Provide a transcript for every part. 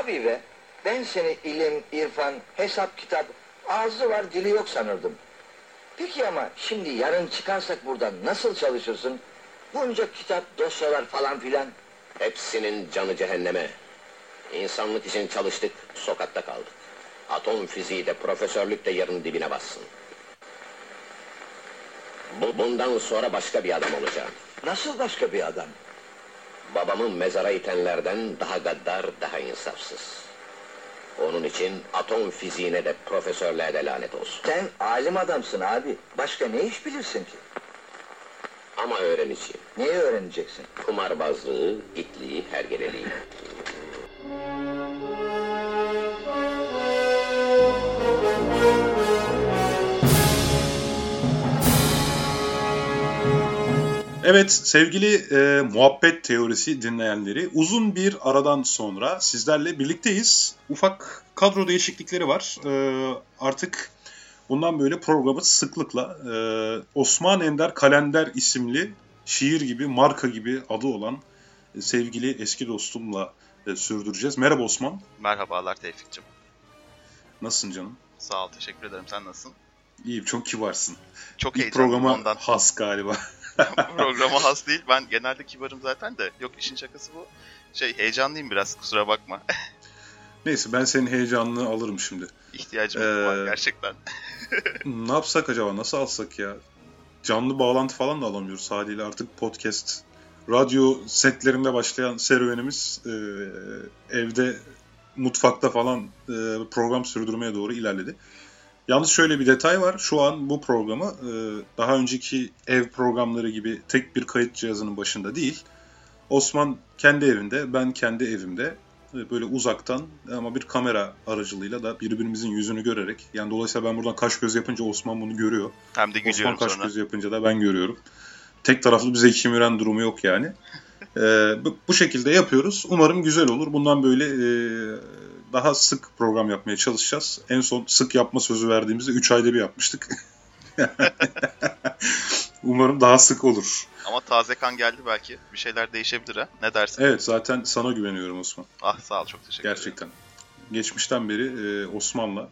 Abi be ben seni ilim, irfan, hesap, kitap ağzı var dili yok sanırdım. Peki ama şimdi yarın çıkarsak buradan nasıl çalışırsın? Bunca kitap, dosyalar falan filan. Hepsinin canı cehenneme. İnsanlık için çalıştık, sokakta kaldık. Atom fiziği de profesörlük de yarın dibine bassın. Bu, bundan sonra başka bir adam olacağım. Nasıl başka bir adam? Babamın mezara itenlerden daha gaddar, daha insafsız. Onun için atom fiziğine de profesörlüğe de lanet olsun. Sen alim adamsın abi. Başka ne iş bilirsin ki? Ama öğreneceğim. Neyi öğreneceksin? Kumarbazlığı, itliği, hergeleliği. Evet sevgili e, muhabbet teorisi dinleyenleri uzun bir aradan sonra sizlerle birlikteyiz. Ufak kadro değişiklikleri var. E, artık bundan böyle programı sıklıkla e, Osman Ender Kalender isimli şiir gibi marka gibi adı olan e, sevgili eski dostumla e, sürdüreceğiz. Merhaba Osman. Merhabalar Tevfik'cim. Nasılsın canım? Sağ ol, teşekkür ederim. Sen nasılsın? İyiyim çok kibarsın. Çok İlk programa ondan. has galiba. Programa has değil. Ben genelde kibarım zaten de. Yok işin şakası bu. Şey heyecanlıyım biraz kusura bakma. Neyse ben senin heyecanını alırım şimdi. İhtiyacım Ee, var gerçekten. Ne yapsak acaba? Nasıl alsak ya? Canlı bağlantı falan da alamıyoruz haliyle. Artık podcast, radyo setlerinde başlayan serüvenimiz e, evde, mutfakta falan e, program sürdürmeye doğru ilerledi. Yalnız şöyle bir detay var. Şu an bu programı e, daha önceki ev programları gibi tek bir kayıt cihazının başında değil. Osman kendi evinde, ben kendi evimde e, böyle uzaktan ama bir kamera aracılığıyla da birbirimizin yüzünü görerek yani dolayısıyla ben buradan kaş göz yapınca Osman bunu görüyor. Hem de Osman kaş sonra. göz yapınca da ben görüyorum. Tek taraflı bir Zeki Müren durumu yok yani. E, bu, bu şekilde yapıyoruz. Umarım güzel olur. Bundan böyle e, daha sık program yapmaya çalışacağız. En son sık yapma sözü verdiğimizde 3 ayda bir yapmıştık. Umarım daha sık olur. Ama taze kan geldi belki. Bir şeyler değişebilir ha. Ne dersin? Evet zaten sana güveniyorum Osman. Ah sağ ol çok teşekkür ederim. Gerçekten. Geçmişten beri e, Osman'la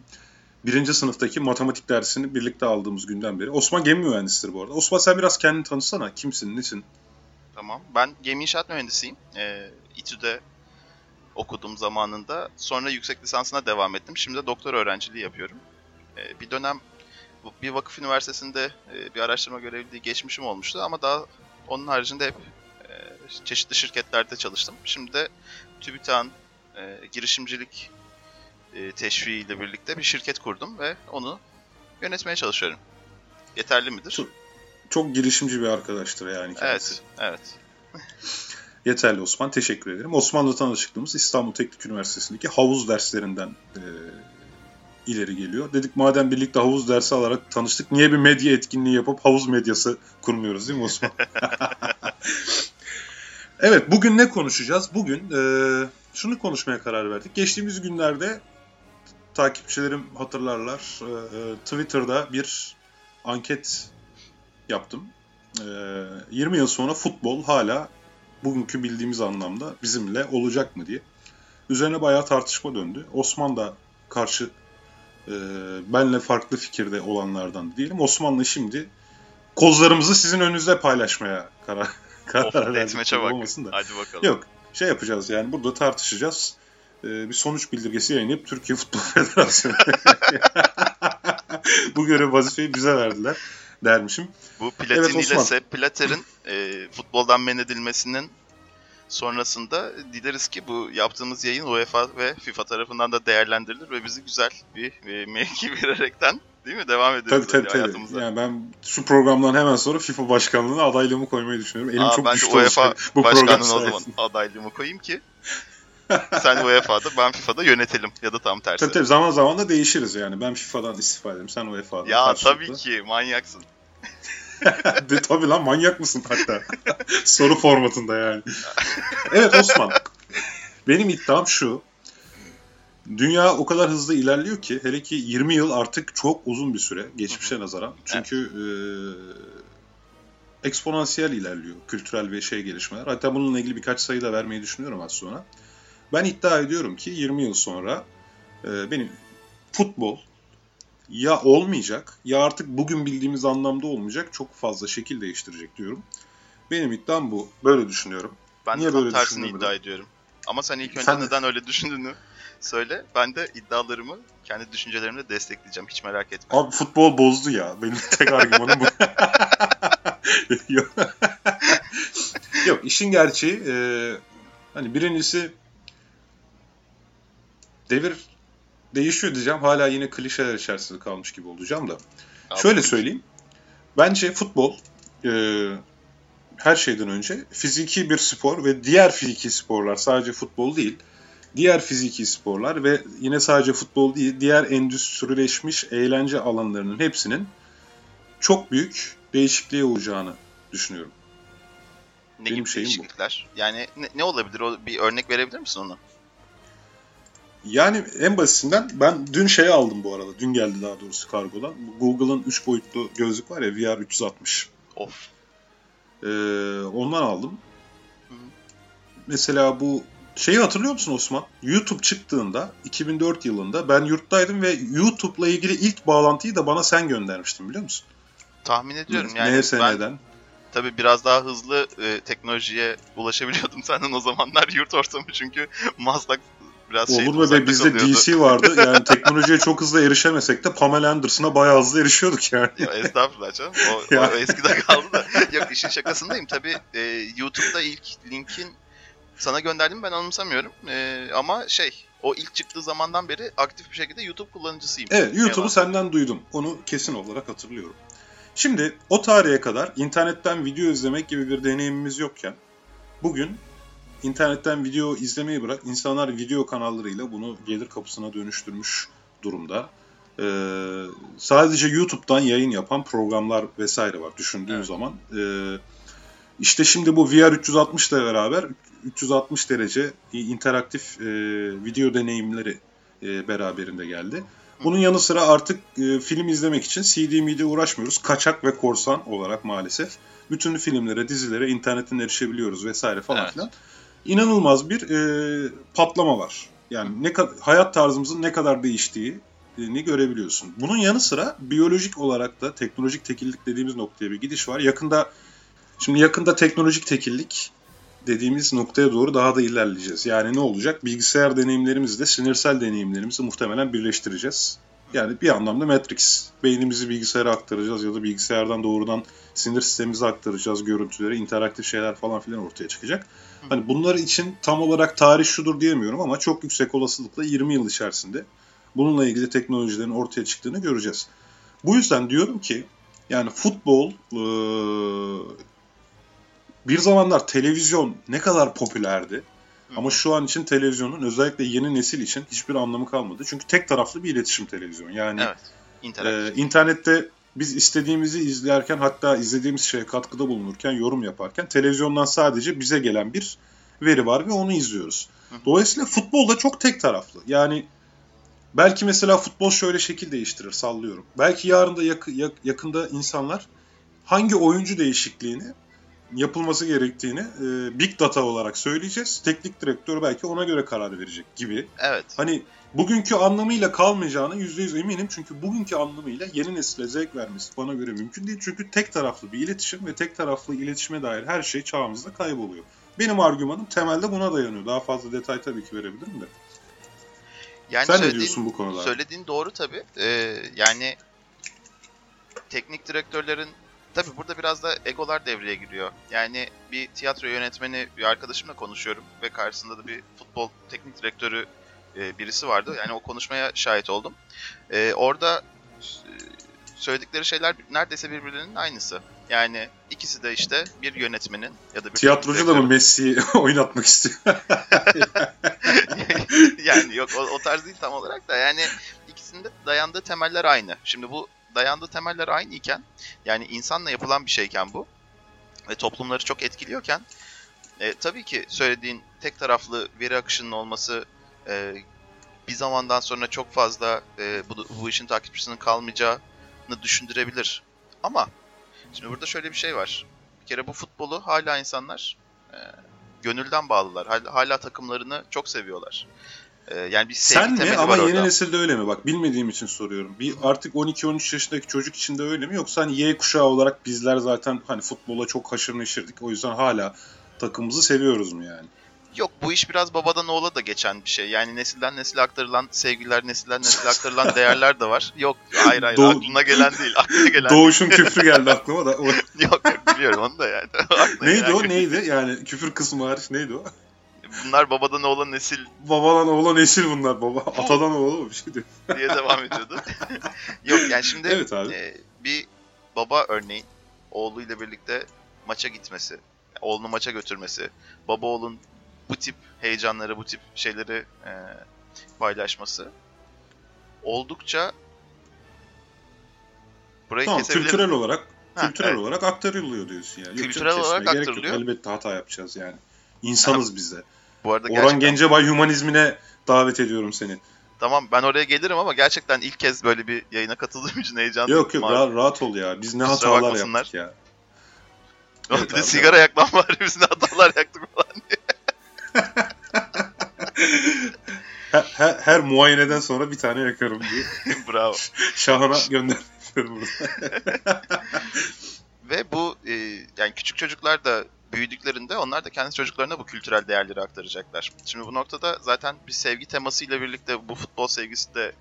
birinci sınıftaki matematik dersini birlikte aldığımız günden beri. Osman gemi mühendisidir bu arada. Osman sen biraz kendini tanıtsana. Kimsin, nesin? Tamam. Ben gemi inşaat mühendisiyim. Ee, İTÜ'de okudum zamanında. Sonra yüksek lisansına devam ettim. Şimdi de doktor öğrenciliği yapıyorum. Ee, bir dönem bir vakıf üniversitesinde e, bir araştırma görevliliği geçmişim olmuştu ama daha onun haricinde hep e, çeşitli şirketlerde çalıştım. Şimdi de TÜBİTAK'ın e, girişimcilik e, teşviği ile birlikte bir şirket kurdum ve onu yönetmeye çalışıyorum. Yeterli midir? Çok- Çok girişimci bir arkadaştır yani kendisi. Evet, evet. Yeterli Osman. Teşekkür ederim. Osman'la tanışıklığımız İstanbul Teknik Üniversitesi'ndeki havuz derslerinden e, ileri geliyor. Dedik madem birlikte havuz dersi alarak tanıştık niye bir medya etkinliği yapıp havuz medyası kurmuyoruz değil mi Osman? evet bugün ne konuşacağız? Bugün e, şunu konuşmaya karar verdik. Geçtiğimiz günlerde takipçilerim hatırlarlar e, e, Twitter'da bir anket yaptım. E, 20 yıl sonra futbol hala bugünkü bildiğimiz anlamda bizimle olacak mı diye. Üzerine bayağı tartışma döndü. Osman da karşı e, benle farklı fikirde olanlardan diyelim. Osman'la şimdi kozlarımızı sizin önünüzde paylaşmaya karar, karar verdik. bak. Olmasın da. Hadi bakalım. Yok şey yapacağız yani burada tartışacağız. E, bir sonuç bildirgesi yayınlayıp Türkiye Futbol Federasyonu bu görev vazifeyi bize verdiler dermişim. Bu Platini Evet, ile Osman. Sepp Platter'in e, futboldan men edilmesinin sonrasında dileriz ki bu yaptığımız yayın UEFA ve FIFA tarafından da değerlendirilir ve bizi güzel bir e, mevki vererekten değil mi devam ederiz Tabii tabii hayatımıza. Yani ben şu programdan hemen sonra FIFA başkanlığına adaylığımı koymayı düşünüyorum. Elim Aa, çok güçlü UEFA olacak bu program başkanlığına o zaman sayesinde. adaylığımı koyayım ki sen UEFA'da ben FIFA'da yönetelim ya da tam tersi. Tabii tabii zaman zaman da değişiriz yani. Ben FIFA'dan istifa ederim. Sen UEFA'dan. ya karşılıklı. tabii ki manyaksın. De, tabii lan manyak mısın hatta? Soru formatında yani. evet Osman. Benim iddiam şu. Dünya o kadar hızlı ilerliyor ki hele ki 20 yıl artık çok uzun bir süre geçmişe nazaran. Çünkü e, eksponansiyel ilerliyor kültürel ve şey gelişmeler. Hatta bununla ilgili birkaç sayı da vermeyi düşünüyorum az sonra. Ben iddia ediyorum ki 20 yıl sonra e, benim futbol ya olmayacak ya artık bugün bildiğimiz anlamda olmayacak çok fazla şekil değiştirecek diyorum. Benim iddiam bu. Böyle düşünüyorum. Ben Niye de böyle tersini iddia bunu? ediyorum. Ama sen ilk önce Sen de- neden öyle düşündüğünü söyle. Ben de iddialarımı kendi düşüncelerimle destekleyeceğim. Hiç merak etme. Abi futbol bozdu ya. Benim tek argümanım bu. Yok. Yok işin gerçeği e, hani birincisi devir değişiyor diyeceğim. Hala yine klişeler içerisinde kalmış gibi olacağım da. Abi, Şöyle söyleyeyim. Bence futbol e, her şeyden önce fiziki bir spor ve diğer fiziki sporlar sadece futbol değil. Diğer fiziki sporlar ve yine sadece futbol değil, diğer endüstrileşmiş eğlence alanlarının hepsinin çok büyük değişikliğe uğrayacağını düşünüyorum. Ne benim gibi şeyim bu. Yani ne, ne olabilir? O, bir örnek verebilir misin onu? Yani en basitinden ben dün şey aldım bu arada. Dün geldi daha doğrusu kargodan. Google'ın 3 boyutlu gözlük var ya VR 360. Of. Ee, ondan aldım. Hı. Mesela bu şeyi hatırlıyor musun Osman? YouTube çıktığında 2004 yılında ben yurttaydım ve YouTube'la ilgili ilk bağlantıyı da bana sen göndermiştin biliyor musun? Tahmin ediyorum. Yani ben MSN'den. tabii biraz daha hızlı e, teknolojiye ulaşabiliyordum senden o zamanlar yurt ortamı çünkü Maslak biraz Olur mu be bizde DC vardı. Yani teknolojiye çok hızlı erişemesek de Pamela Anderson'a bayağı hızlı erişiyorduk yani. Ya estağfurullah canım. O, Ya. o eskide kaldı da. Yok işin şakasındayım. Tabii e, YouTube'da ilk linkin sana gönderdim ben anımsamıyorum. E, ama şey o ilk çıktığı zamandan beri aktif bir şekilde YouTube kullanıcısıyım. Evet YouTube'u senden duydum. Onu kesin olarak hatırlıyorum. Şimdi o tarihe kadar internetten video izlemek gibi bir deneyimimiz yokken bugün internetten video izlemeyi bırak insanlar video kanallarıyla bunu gelir kapısına dönüştürmüş durumda. Ee, sadece YouTube'dan yayın yapan programlar vesaire var düşündüğün Evet. zaman. Ee, işte şimdi bu VR 360 ile beraber 360 derece interaktif e, video deneyimleri e, beraberinde geldi. Bunun yanı sıra artık e, film izlemek için CD MIDI uğraşmıyoruz. Kaçak ve korsan olarak maalesef. Bütün filmlere, dizilere internetten erişebiliyoruz vesaire falan Evet. filan. İnanılmaz bir e, patlama var. Yani ne hayat tarzımızın ne kadar değiştiğini görebiliyorsun. Bunun yanı sıra biyolojik olarak da teknolojik tekillik dediğimiz noktaya bir gidiş var. Yakında şimdi yakında teknolojik tekillik dediğimiz noktaya doğru daha da ilerleyeceğiz. Yani ne olacak? Bilgisayar deneyimlerimizle sinirsel deneyimlerimizi muhtemelen birleştireceğiz. Yani bir anlamda Matrix. Beynimizi bilgisayara aktaracağız ya da bilgisayardan doğrudan sinir sistemimize aktaracağız görüntüleri, interaktif şeyler falan filan ortaya çıkacak. Hani bunlar için tam olarak tarih şudur diyemiyorum ama çok yüksek olasılıkla 20 yıl içerisinde bununla ilgili teknolojilerin ortaya çıktığını göreceğiz. Bu yüzden diyorum ki yani futbol eee, bir zamanlar televizyon ne kadar popülerdi ama şu an için televizyonun özellikle yeni nesil için hiçbir anlamı kalmadı. Çünkü tek taraflı bir iletişim televizyon. Yani Evet. Ee, internette biz istediğimizi izlerken hatta izlediğimiz şeye katkıda bulunurken, yorum yaparken televizyondan sadece bize gelen bir veri var ve onu izliyoruz. Dolayısıyla futbol da çok tek taraflı. Yani belki mesela futbol şöyle şekil değiştirir sallıyorum. Belki yarın da yak- yakında insanlar hangi oyuncu değişikliğini yapılması gerektiğini e, big data olarak söyleyeceğiz. Teknik direktör belki ona göre karar verecek gibi. Evet. Hani bugünkü anlamıyla kalmayacağına %100 eminim. Çünkü bugünkü anlamıyla yeni nesile zevk vermesi bana göre mümkün değil. Çünkü tek taraflı bir iletişim ve tek taraflı iletişime dair her şey çağımızda kayboluyor. Benim argümanım temelde buna dayanıyor. Daha fazla detay tabii ki verebilirim de. Yani Sen ne diyorsun bu konuda? Söylediğin doğru tabii. Ee, yani teknik direktörlerin tabii burada biraz da egolar devreye giriyor. Yani bir tiyatro yönetmeni bir arkadaşımla konuşuyorum ve karşısında da bir futbol teknik direktörü e, birisi vardı. Yani o konuşmaya şahit oldum. Ee, orada e, söyledikleri şeyler neredeyse birbirlerinin aynısı. Yani ikisi de işte bir yönetmenin ya da bir Tiyatrocu da mı Messi'yi oynatmak istiyor? yani yok o, o tarz değil tam olarak da yani ikisinde dayandığı temeller aynı. Şimdi bu dayandığı temeller aynı iken yani insanla yapılan bir şeyken bu ve toplumları çok etkiliyorken e, tabii ki söylediğin tek taraflı veri akışının olması e, bir zamandan sonra çok fazla e, bu, bu işin takipçisinin kalmayacağını düşündürebilir. Ama şimdi burada şöyle bir şey var. Bir kere bu futbolu hala insanlar e, gönülden bağlılar. Hala, hala takımlarını çok seviyorlar. Ee, yani bir Sen mi ama yeni orada. nesilde öyle mi? Bak bilmediğim için soruyorum. Bir artık 12-13 yaşındaki çocuk için de öyle mi? Yoksa hani Y kuşağı olarak bizler zaten hani futbola çok haşır neşirdik. O yüzden hala takımımızı seviyoruz mu yani? Yok bu iş biraz babadan oğula da geçen bir şey. Yani nesilden nesile aktarılan sevgiler, nesilden nesile aktarılan değerler de var. Yok hayır hayır Doğ- aklına gelen değil. Aklına gelen Doğuş'un küfrü geldi aklıma da. yok yok biliyorum onu da yani. neydi o neydi? Yani küfür kısmı hariç neydi o? Bunlar babadan oğula nesil. Babadan oğula nesil bunlar baba. Atadan oğula mı bir şey diyor. diye devam ediyordu. yok yani şimdi evet abi. E, bir baba örneğin oğluyla birlikte maça gitmesi, oğlunu maça götürmesi, baba oğlun bu tip heyecanları, bu tip şeyleri e, paylaşması oldukça burayı tamam, kültürel olarak ha, kültürel evet. olarak aktarılıyor diyorsun yani. Kültürel olarak aktarılıyor. Yok. Elbette hata yapacağız yani. İnsanız biz de. Bu arada Orhan gerçekten... Gencebay humanizmine davet ediyorum seni. Tamam ben oraya gelirim ama gerçekten ilk kez böyle bir yayına katıldığım için heyecanlıyım. Yok yok rahat, rahat ol ya. Biz ne Kusura hatalar yaptık ya. Evet, bir de sigara ya. yakmam var biz ne hatalar yaktık falan diye. her, her, her muayeneden sonra bir tane yakarım diye. Bravo. Şahan'a göndermiyorum burada. Ve bu e, yani küçük çocuklar da büyüdüklerinde onlar da kendi çocuklarına bu kültürel değerleri aktaracaklar. Şimdi bu noktada zaten bir sevgi temasıyla birlikte bu futbol sevgisi de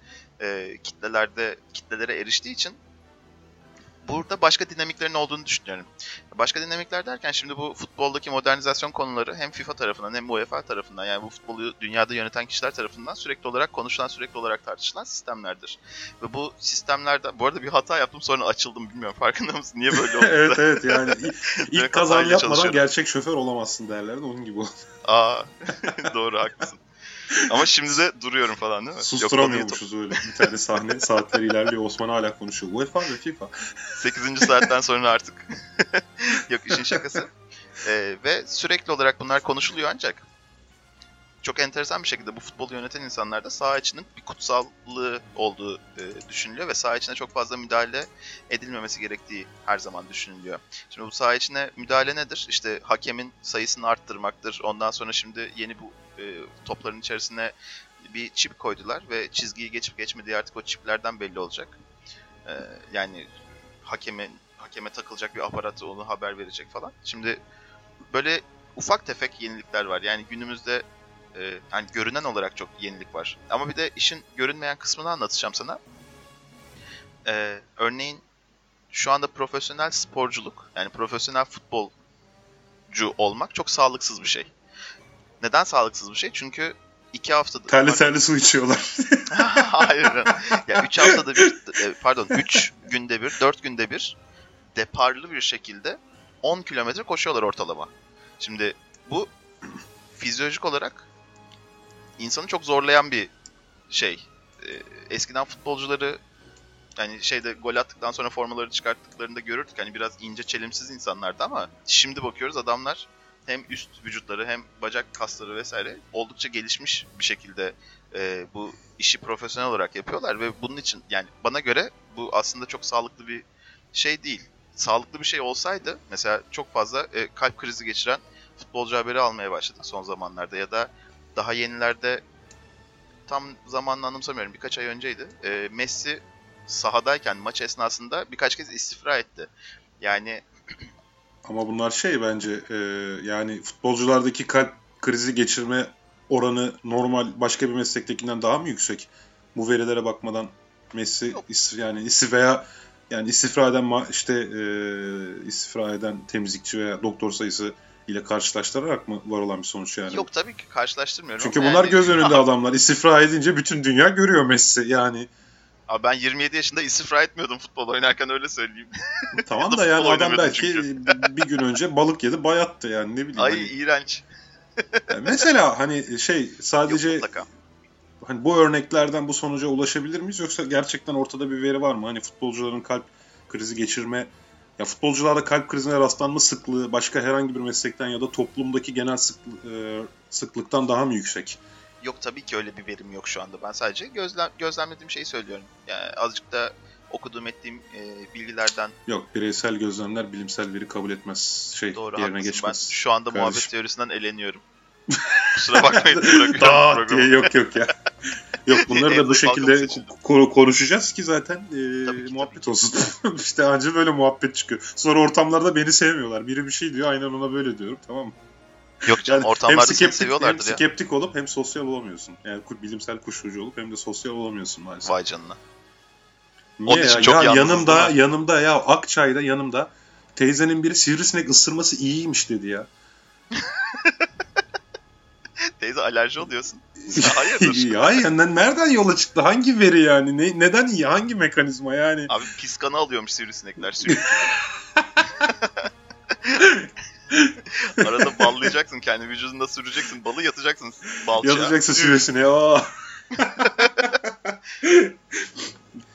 e, kitlelerde kitlelere eriştiği için burada başka dinamiklerin olduğunu düşünüyorum. Başka dinamikler derken şimdi bu futboldaki modernizasyon konuları hem FIFA tarafından hem UEFA tarafından yani bu futbolu dünyada yöneten kişiler tarafından sürekli olarak konuşulan, sürekli olarak tartışılan sistemlerdir. Ve bu sistemlerde, bu arada bir hata yaptım sonra açıldım bilmiyorum farkında mısın? Niye böyle oldu? evet evet yani ilk kazan yapmadan gerçek şoför olamazsın derlerdi onun gibi oldu. Aa doğru haklısın. Ama şimdi de duruyorum falan değil mi? Susturamıyormuşuz öyle. Bir tane sahne saatler ilerliyor. Osman hala konuşuyor. UEFA ve FIFA. 8. saatten sonra artık. Yok işin şakası. Ee, ve sürekli olarak bunlar konuşuluyor ancak çok enteresan bir şekilde bu futbolu yöneten insanlarda saha içinin bir kutsallığı olduğu e, düşünülüyor ve saha içine çok fazla müdahale edilmemesi gerektiği her zaman düşünülüyor. Şimdi bu saha içine müdahale nedir? İşte hakemin sayısını arttırmaktır. Ondan sonra şimdi yeni bu e, topların içerisine bir çip koydular ve çizgiyi geçip geçmediği artık o çiplerden belli olacak. E, yani hakemin hakeme takılacak bir aparat onu haber verecek falan. Şimdi böyle ufak tefek yenilikler var. Yani günümüzde e, yani görünen olarak çok yenilik var. Ama bir de işin görünmeyen kısmını anlatacağım sana. E, örneğin şu anda profesyonel sporculuk yani profesyonel futbolcu olmak çok sağlıksız bir şey. Neden sağlıksız bir şey? Çünkü iki haftada... Terli terli su içiyorlar. Hayır. Ya üç haftada bir, e, pardon üç günde bir, dört günde bir deparlı bir şekilde 10 kilometre koşuyorlar ortalama. Şimdi bu fizyolojik olarak insanı çok zorlayan bir şey. E, eskiden futbolcuları yani şeyde gol attıktan sonra formaları çıkarttıklarında görürdük. Hani biraz ince çelimsiz insanlardı ama şimdi bakıyoruz adamlar hem üst vücutları hem bacak kasları vesaire oldukça gelişmiş bir şekilde e, bu işi profesyonel olarak yapıyorlar ve bunun için yani bana göre bu aslında çok sağlıklı bir şey değil. Sağlıklı bir şey olsaydı mesela çok fazla e, kalp krizi geçiren futbolcu haberi almaya başladık son zamanlarda ya da daha yenilerde tam zamanını anımsamıyorum birkaç ay önceydi. E, Messi sahadayken maç esnasında birkaç kez istifra etti. Yani ama bunlar şey bence e, yani futbolculardaki kalp krizi geçirme oranı normal başka bir meslektekinden daha mı yüksek? Bu verilere bakmadan Messi is, yani istif veya yani istifra eden işte e, istifra eden temizlikçi veya doktor sayısı ile karşılaştırarak mı var olan bir sonuç yani? Yok tabii ki karşılaştırmıyorum. Çünkü bunlar yani... göz önünde adamlar. İstifra edince bütün dünya görüyor Messi yani. Abi ben 27 yaşında istifra etmiyordum futbol oynarken öyle söyleyeyim. Tamam da, da yani adam belki bir gün önce balık yedi bayattı yani ne bileyim. Ay hani... iğrenç. yani mesela hani şey sadece Yok, hani bu örneklerden bu sonuca ulaşabilir miyiz yoksa gerçekten ortada bir veri var mı? Hani futbolcuların kalp krizi geçirme ya futbolcularda kalp krizine rastlanma sıklığı başka herhangi bir meslekten ya da toplumdaki genel sıklı, e, sıklıktan daha mı yüksek? Yok tabii ki öyle bir verim yok şu anda. Ben sadece gözlem, gözlemlediğim şeyi söylüyorum. Yani azıcık da okuduğum ettiğim e, bilgilerden Yok bireysel gözlemler bilimsel veri kabul etmez. Şey doğru yerine haklısın. geçmez. Ben şu anda Kardeşim. muhabbet teorisinden eleniyorum. Kusura bakmayın. Daha diye yok yok ya. Yok bunları da bu şekilde ko- konuşacağız ki zaten e, Tabii ki, muhabbet olsun. işte anca böyle muhabbet çıkıyor. Sonra ortamlarda beni sevmiyorlar. Biri bir şey diyor aynen ona böyle diyorum tamam mı? Yok canım hem ortamlarda seni skeptik, hem seviyorlardır ya. skeptik olup hem sosyal olamıyorsun. Yani bilimsel kuşkucu olup hem de sosyal olamıyorsun maalesef. Vay canına. Niye Onun için ya? çok ya yanımda yanımda ya Akçay'da yanımda teyzenin biri sivrisinek ısırması iyiymiş dedi ya. Teyze alerji oluyorsun. Hayırdır? ya yani nereden yola çıktı? Hangi veri yani? Ne, neden iyi? Hangi mekanizma yani? Abi pis kanı alıyormuş sivrisinekler sürekli. Arada ballayacaksın kendi vücudunda süreceksin balı yatacaksın Üf, süresini. Aa,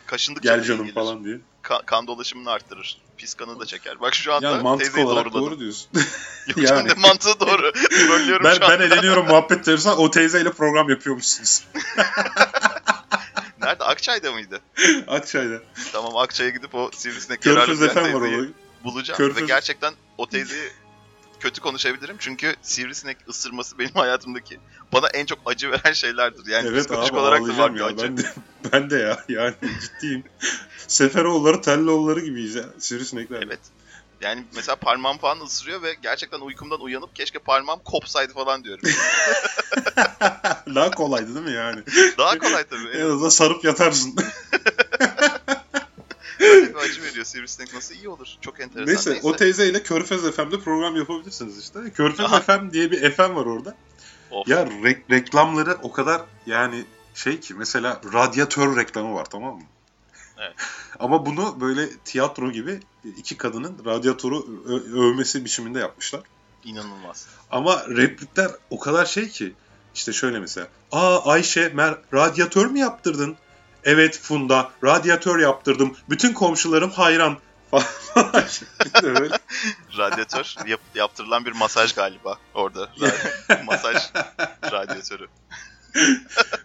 Kaşındıkça gel canım gelir. falan diye. Ka- kan dolaşımını arttırır. Pis kanı da çeker. Bak şu anda Yani mantık teyzeyi olarak doğruladım. doğru diyorsun. Yok yani. canım mantığı doğru. Trollüyorum ben şu anda. ben eleniyorum muhabbet teorisinden o teyzeyle program yapıyormuşsunuz. Nerede? Akçay'da mıydı? Akçay'da. Tamam Akçay'a gidip o sivrisinekleri Körfez efem var orada. bulacağım. Körfez- Ve gerçekten o teyzeyi kötü konuşabilirim. Çünkü sivrisinek ısırması benim hayatımdaki bana en çok acı veren şeylerdir. Yani evet psikolojik abi olarak da var bir ya. acı. Ben de, ben de ya yani ciddiyim. Seferoğulları Telloğulları gibiyiz ya sivrisinekler. Evet. Yani mesela parmağım falan ısırıyor ve gerçekten uykumdan uyanıp keşke parmağım kopsaydı falan diyorum. Daha kolaydı değil mi yani? Daha kolay tabii. En azından sarıp yatarsın. Bir acı veriyor sivrisinek nasıl iyi olur. Çok enteresan. Neyse, o teyzeyle Körfez FM'de program yapabilirsiniz işte. Körfez Aha. FM diye bir FM var orada. Of. Ya re- reklamları o kadar yani şey ki mesela radyatör reklamı var tamam mı? Evet. Ama bunu böyle tiyatro gibi iki kadının radyatörü ö- övmesi biçiminde yapmışlar. İnanılmaz. Ama replikler o kadar şey ki işte şöyle mesela. Aa Ayşe mer radyatör mü yaptırdın? Evet Funda radyatör yaptırdım. Bütün komşularım hayran. Radyatör yap- yaptırılan bir masaj galiba orada. Ra- masaj radyatörü.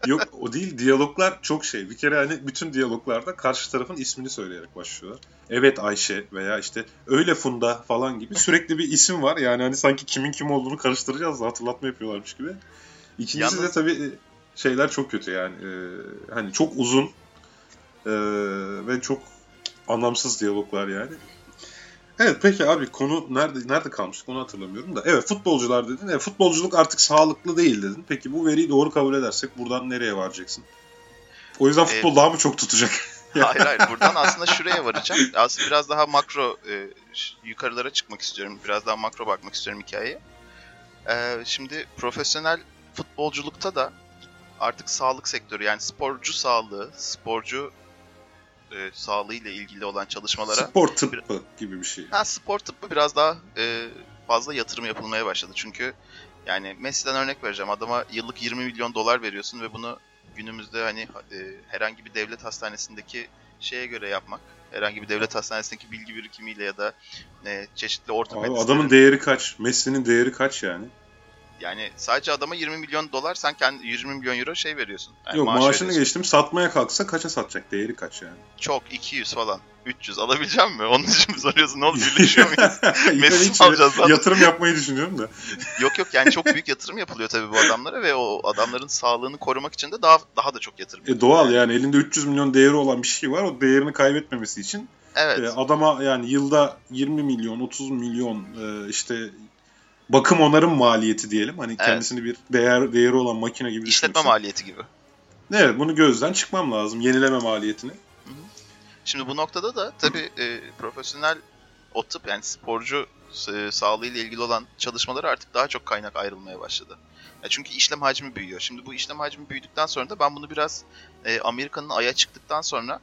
Yok o değil diyaloglar çok şey. Bir kere hani bütün diyaloglarda karşı tarafın ismini söyleyerek başlıyorlar. Evet Ayşe veya işte öyle Funda falan gibi sürekli bir isim var. Yani hani sanki kimin kim olduğunu karıştıracağız da hatırlatma yapıyorlarmış gibi. İkincisi Yalnız- de tabii e, şeyler çok kötü yani. Ee, hani çok uzun ee, ve çok anlamsız diyaloglar yani. Evet peki abi konu nerede nerede kalmıştık onu hatırlamıyorum da. Evet futbolcular dedin. Evet, futbolculuk artık sağlıklı değil dedin. Peki bu veriyi doğru kabul edersek buradan nereye varacaksın? O yüzden futbol Ee, daha mı çok tutacak? hayır hayır buradan aslında şuraya varacağım. Aslında biraz daha makro e, yukarılara çıkmak istiyorum. Biraz daha makro bakmak istiyorum hikayeye. E, şimdi profesyonel futbolculukta da artık sağlık sektörü yani sporcu sağlığı, sporcu e, sağlığı ile ilgili olan çalışmalara Spor tıbbı gibi bir şey. Ha spor tıbbı biraz daha e, fazla yatırım yapılmaya başladı. Çünkü yani Messi'den örnek vereceğim. Adama yıllık 20 milyon dolar veriyorsun ve bunu günümüzde hani e, herhangi bir devlet hastanesindeki şeye göre yapmak, herhangi bir devlet hastanesindeki bilgi birikimiyle ya da e, çeşitli Abi ortopedistlerin adamın değeri kaç? Messi'nin değeri kaç yani? Yani sadece adama 20 milyon dolar sen kendi 20 milyon euro şey veriyorsun. Yani Yok maaş maaşını veriyorsun. geçtim satmaya kalksa kaça satacak? Değeri kaç yani? Çok 200 falan. 300 alabileceğim mi? Onun için mi soruyorsun? Ne oldu? Birleşiyor muyuz? Yani Messi alacağız lan? Yatırım yapmayı düşünüyorum da. Yok yok yani çok büyük yatırım yapılıyor tabii bu adamlara ve o adamların sağlığını korumak için de daha daha da çok yatırım. E doğal yani elinde 300 milyon değeri olan bir şey var. O değerini kaybetmemesi için Evet. e, adama yani yılda 20 milyon, 30 milyon e, işte bakım onarım maliyeti diyelim. Hani kendisini bir değer değeri olan makine gibi İşletme maliyeti gibi. Evet bunu gözden çıkmam lazım. Yenileme maliyetini. Şimdi bu noktada da tabii e, profesyonel o tıp yani sporcu e, sağlığı ile ilgili olan çalışmalara artık daha çok kaynak ayrılmaya başladı. Ya çünkü işlem hacmi büyüyor. Şimdi bu işlem hacmi büyüdükten sonra da ben bunu biraz e, Amerika'nın aya çıktıktan sonra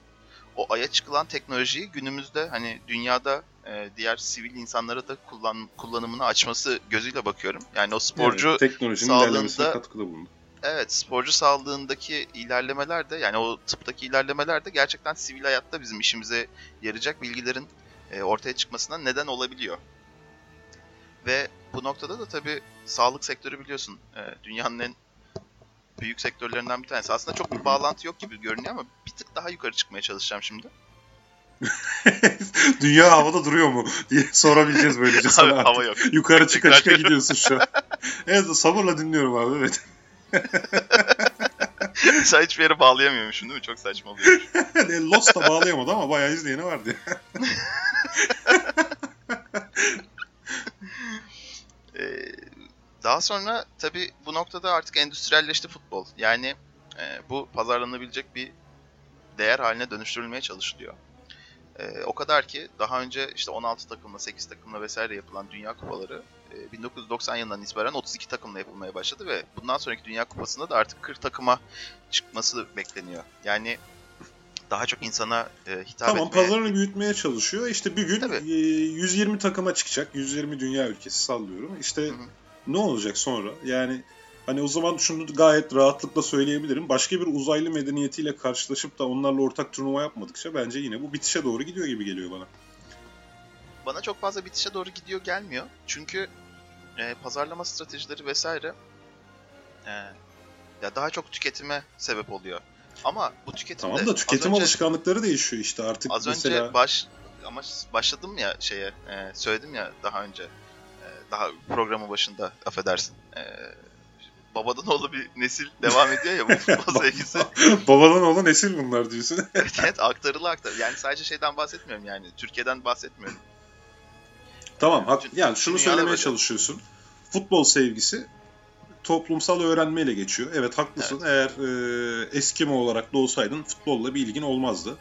o aya çıkılan teknolojiyi günümüzde hani dünyada e, diğer sivil insanlara da kullan, kullanımını açması gözüyle bakıyorum. Yani o sporcu Evet, teknolojinin sağlığında- katkıda bulundu. Evet, sporcu sağlığındaki ilerlemeler de yani o tıptaki ilerlemeler de gerçekten sivil hayatta bizim işimize yarayacak bilgilerin e, ortaya çıkmasına neden olabiliyor. Ve bu noktada da tabii sağlık sektörü biliyorsun e, dünyanın en büyük sektörlerinden bir tanesi. Aslında çok bir bağlantı yok gibi görünüyor ama bir tık daha yukarı çıkmaya çalışacağım şimdi. Dünya havada duruyor mu diye sorabileceğiz böylece sana Abi, hava yok. Yukarı çıka çıka gidiyorsun şu an. Evet sabırla dinliyorum abi evet. Sen hiçbir yere bağlayamıyormuşsun değil mi? Çok saçma oluyor. Lost da bağlayamadı ama bayağı izleyeni vardı. Ee, daha sonra tabii bu noktada artık endüstriyelleşti futbol. Yani e, bu pazarlanabilecek bir değer haline dönüştürülmeye çalışılıyor. Ee, o kadar ki daha önce işte 16 takımla, 8 takımla vesaire yapılan Dünya Kupaları e, 1990 yılından itibaren 32 takımla yapılmaya başladı ve bundan sonraki Dünya Kupası'nda da artık 40 takıma çıkması bekleniyor. Yani daha çok insana e, hitap Tamam etmeye... pazarını büyütmeye çalışıyor. İşte bir gün Tabii. e, 120 takıma çıkacak. 120 dünya ülkesi sallıyorum. İşte Hı hı. ne olacak sonra? Yani hani o zaman şunu gayet rahatlıkla söyleyebilirim. Başka bir uzaylı medeniyetiyle karşılaşıp da onlarla ortak turnuva yapmadıkça bence yine bu bitişe doğru gidiyor gibi geliyor bana. bana çok fazla bitişe doğru gidiyor gelmiyor. Çünkü e, pazarlama stratejileri vesaire e, ya daha çok tüketime sebep oluyor. Ama bu tüketimde Tamam da tüketim az önce, alışkanlıkları değişiyor işte artık az mesela. önce baş ama başladım ya şeye e, söyledim ya daha önce e, daha programın başında affedersin. E, babadan oğlu bir nesil devam ediyor ya bu futbol sevgisi. Babadan oğlu nesil bunlar diyorsun. evet, evet aktarılı aktarılı. Yani sadece şeyden bahsetmiyorum yani. Türkiye'den bahsetmiyorum. Tamam hak, Bütün- yani şunu söylemeye böyle. çalışıyorsun. Futbol sevgisi toplumsal öğrenmeyle geçiyor. Evet haklısın. Eğer e, Eskimo olarak doğsaydın futbolla bir ilgin olmazdı.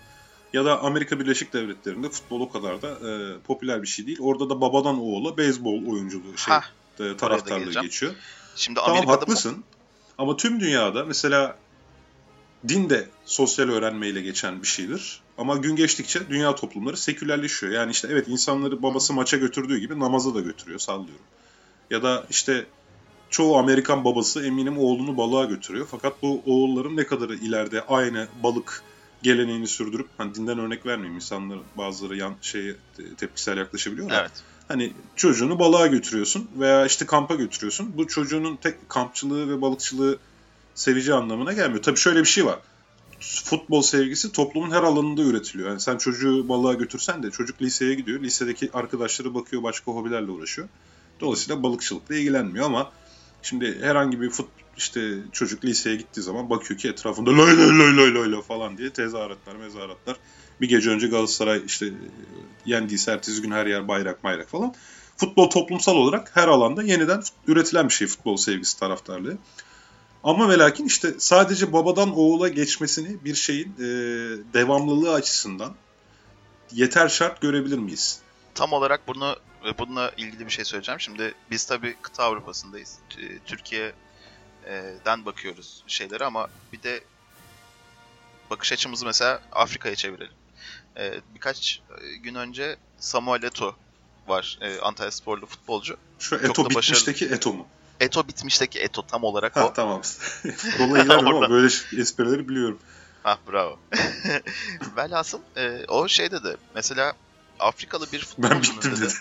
Ya da Amerika Birleşik Devletleri'nde futbol o kadar da e, popüler bir şey değil. Orada da babadan oğula beyzbol oyunculuğu şey Hah, e, taraftarlığı geçiyor. Şimdi Tamam Amerika'da bu- haklısın. Ama tüm dünyada mesela din de sosyal öğrenmeyle geçen bir şeydir. Ama gün geçtikçe dünya toplumları sekülerleşiyor. Yani işte evet insanları babası maça götürdüğü gibi namaza da götürüyor sallıyorum. Ya da işte çoğu Amerikan babası eminim oğlunu balığa götürüyor. Fakat bu oğulların ne kadarı ileride aynı balık geleneğini sürdürüp hani dinden örnek vermeyeyim insanlar bazıları yan şeye te- tepkisel yaklaşabiliyor Evet. Hani çocuğunu balığa götürüyorsun veya işte kampa götürüyorsun. Bu çocuğunun tek kampçılığı ve balıkçılığı seveceği anlamına gelmiyor. Tabii şöyle bir şey var. Futbol sevgisi toplumun her alanında üretiliyor. Yani sen çocuğu balığa götürsen de çocuk liseye gidiyor. Lisedeki arkadaşları bakıyor başka hobilerle uğraşıyor. Dolayısıyla balıkçılıkla ilgilenmiyor ama şimdi herhangi bir fut işte çocuk liseye gittiği zaman bakıyor ki etrafında loy loy loy loy loy falan diye tezahüratlar, mezahüratlar. Bir gece önce Galatasaray işte yendiyse ertesi gün her yer bayrak bayrak falan. Futbol toplumsal olarak her alanda yeniden üretilen bir şey futbol sevgisi taraftarlığı. Ama ve lakin işte sadece babadan oğula geçmesini bir şeyin e, devamlılığı açısından yeter şart görebilir miyiz? Tam olarak bunu bununla ilgili bir şey söyleyeceğim. Şimdi biz tabii kıta Avrupa'sındayız. T- Türkiye'den bakıyoruz şeylere ama bir de bakış açımızı mesela Afrika'ya çevirelim. Ee, Birkaç e, gün önce Samuel Eto'o var. E, Antalya sporlu futbolcu. Şu Çok Eto başarılı. bitmişteki Eto mu? Eto bitmişteki Eto tam olarak Ha o. tamam. Futbolla ilgilenmiyorum ama böyle esprileri biliyorum. Ah bravo. Velhasıl e, o şey dedi. Mesela Afrikalı bir Ben futbolcunun bittim dedi. dedi.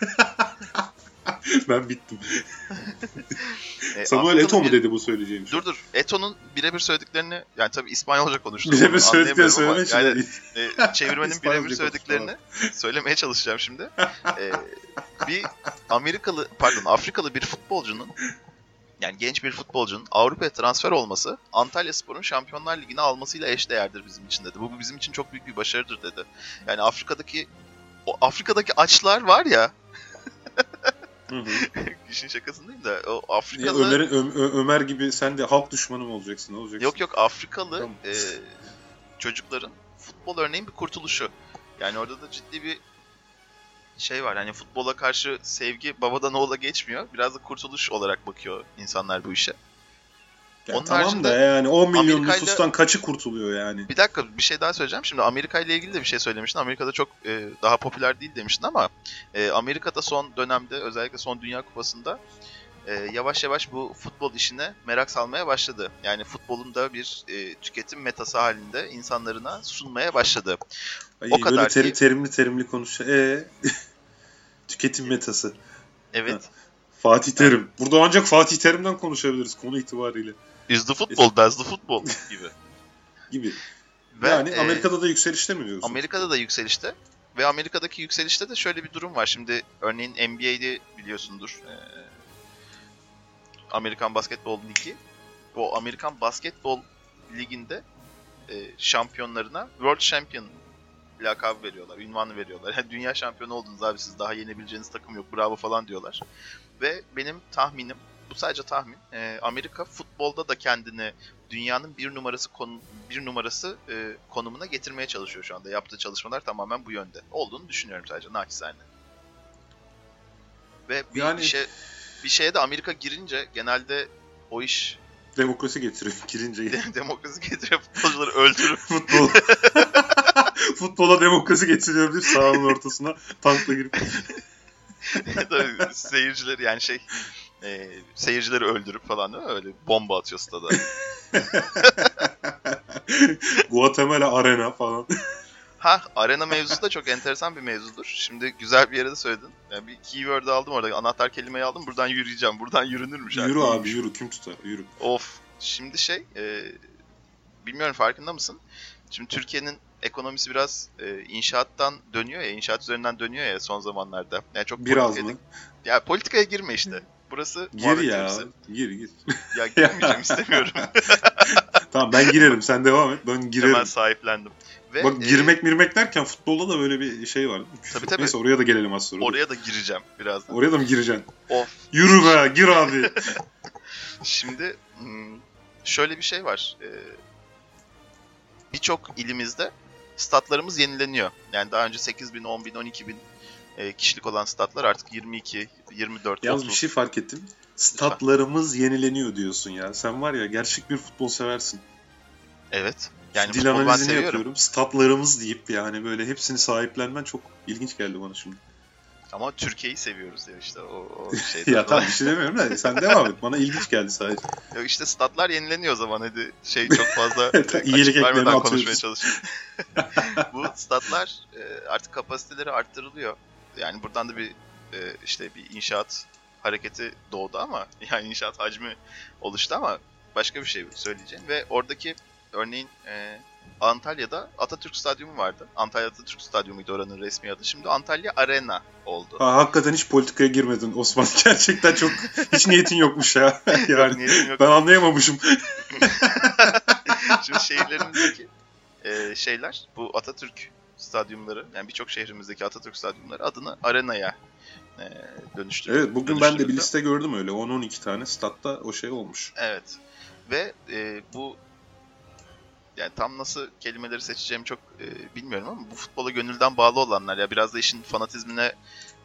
ben bittim. e, Samuel Eto mu bir- dedi bu söyleyeceğim şey? Dur dur. Eto'nun birebir söylediklerini yani tabii İspanyolca konuştu. Birebir onu söyledikleri anlayamıyorum söylemek ama için. Yani, e, çevirmenin birebir söylediklerini söylemeye çalışacağım şimdi. E, bir Amerikalı pardon Afrikalı bir futbolcunun yani genç bir futbolcunun Avrupa'ya transfer olması Antalya Spor'un Şampiyonlar Ligi'ni almasıyla eşdeğerdir bizim için dedi. Bu bizim için çok büyük bir başarıdır dedi. Yani Afrika'daki o Afrika'daki açlar var ya. işin şakasındayım da o Afrikalı Ömer, Ö- Ömer gibi sen de halk düşmanı mı olacaksın? Ne olacaksın? Yok yok Afrikalı Tamam. e, çocukların futbol örneğin bir kurtuluşu. Yani orada da ciddi bir şey var. Hani futbola karşı sevgi babadan oğula geçmiyor. Biraz da kurtuluş olarak bakıyor insanlar bu işe. Ya Onun tamam da yani 10 milyon Amerika'yla- nüfustan kaçı kurtuluyor yani? Bir dakika bir şey daha söyleyeceğim. Şimdi Amerika ile ilgili de bir şey söylemiştin. Amerika'da çok e, daha popüler değil demiştin ama e, Amerika'da son dönemde özellikle son Dünya Kupası'nda e, yavaş yavaş bu futbol işine merak salmaya başladı. Yani futbolun da bir e, tüketim metası halinde insanlarına sunmaya başladı. Ay, O kadar böyle teri- ki- terimli terimli konuş. E tüketim metası. Evet. Fatih Terim. Burada ancak Fatih Terim'den konuşabiliriz konu itibariyle Is the football, does the football gibi. gibi. Ve, yani e, Amerika'da da yükselişte mi diyorsun? Amerika'da da yükselişte. Ve Amerika'daki yükselişte de şöyle bir durum var. Şimdi örneğin NBA'de biliyorsundur. e, Amerikan Basketbol Ligi. O Amerikan Basketbol Ligi'nde e, şampiyonlarına World Champion lakabı veriyorlar, ünvanı veriyorlar. Yani dünya şampiyonu oldunuz abi siz daha yenebileceğiniz takım yok bravo falan diyorlar. Ve benim tahminim, bu sadece tahmin, e, Amerika futbolda da kendini dünyanın bir numarası konu, bir numarası e, konumuna getirmeye çalışıyor şu anda. Yaptığı çalışmalar tamamen bu yönde. Olduğunu düşünüyorum sadece naçizane. Ve bir, Yani- bir şey bir şeye de Amerika girince genelde o iş Demokrasi getiriyor girince. de- demokrasi getiriyor futbolcuları öldürüp Futbol. Futbola demokrasi getiriyor bir sahanın ortasına tankla girip. Tabii seyircileri yani şey e, seyircileri öldürüp falan değil mi? Öyle bomba atıyor stada. Guatemala Arena falan. ha arena mevzusu da çok enteresan bir mevzudur. Şimdi güzel bir yere de söyledin. Yani bir keyword aldım orada. Anahtar kelimeyi aldım. Buradan yürüyeceğim. Buradan yürünürmüş. yürü artık. abi yürü kim tutar yürü. Of. Şimdi şey e, bilmiyorum farkında mısın? Şimdi Türkiye'nin ekonomisi biraz e, inşaattan dönüyor ya, inşaat üzerinden dönüyor ya son zamanlarda. Yani çok Biraz politikaya- mı? Ya politikaya girme işte. Burası Gir ya. teorisi. Gir gir. Ya girmeyeceğim istemiyorum. tamam ben girerim sen devam et ben girerim. Hemen sahiplendim. Ve Bak e, girmek mirmek derken futbolda da böyle bir şey var. Tabii, tabii. Neyse oraya da gelelim az sonra. oraya da gireceğim birazdan. Oraya da mı gireceksin? Of. Yürü be gir abi. Şimdi hmm, şöyle bir şey var. Ee, Birçok ilimizde statlarımız yenileniyor. Yani daha önce 8 bin, 10 bin, 12 bin e, kişilik olan statlar artık 22, 24, Yalnız 30. bir şey fark ettim. Statlarımız yenileniyor diyorsun ya. Sen var ya gerçek bir futbol seversin. Evet. Yani Dil analizini yapıyorum. Statlarımız deyip yani böyle hepsini sahiplenmen çok ilginç geldi bana şimdi. Ama Türkiye'yi seviyoruz ya işte o, o şeyde. ya tamam bir şey demiyorum da sen devam et. Bana ilginç geldi sadece. Ya işte statlar yenileniyor o zaman hadi şey çok fazla İyilik vermeden konuşmaya çalışayım. Bu statlar e, artık kapasiteleri arttırılıyor. Yani buradan da bir e, işte bir inşaat hareketi doğdu ama yani inşaat hacmi oluştu ama başka bir şey söyleyeceğim ve oradaki örneğin e, Antalya'da Atatürk Stadyumu vardı. Antalya Atatürk Stadyumuydu oranın resmi adı. Şimdi Antalya Arena oldu. Ha, hakikaten hiç politikaya girmedin Osman. Gerçekten çok hiç niyetin yokmuş ya. yani Niyetim yok. ben anlayamamışım. Şimdi şehirlerimizdeki e, şeyler, bu Atatürk stadyumları, yani birçok şehrimizdeki Atatürk stadyumları adını arenaya e, dönüştürdü. Evet bugün ben de bir liste gördüm öyle. 10-12 tane statta o şey olmuş. Evet. Ve e, bu yani tam nasıl kelimeleri seçeceğimi çok e, bilmiyorum ama bu futbola gönülden bağlı olanlar ya biraz da işin fanatizmine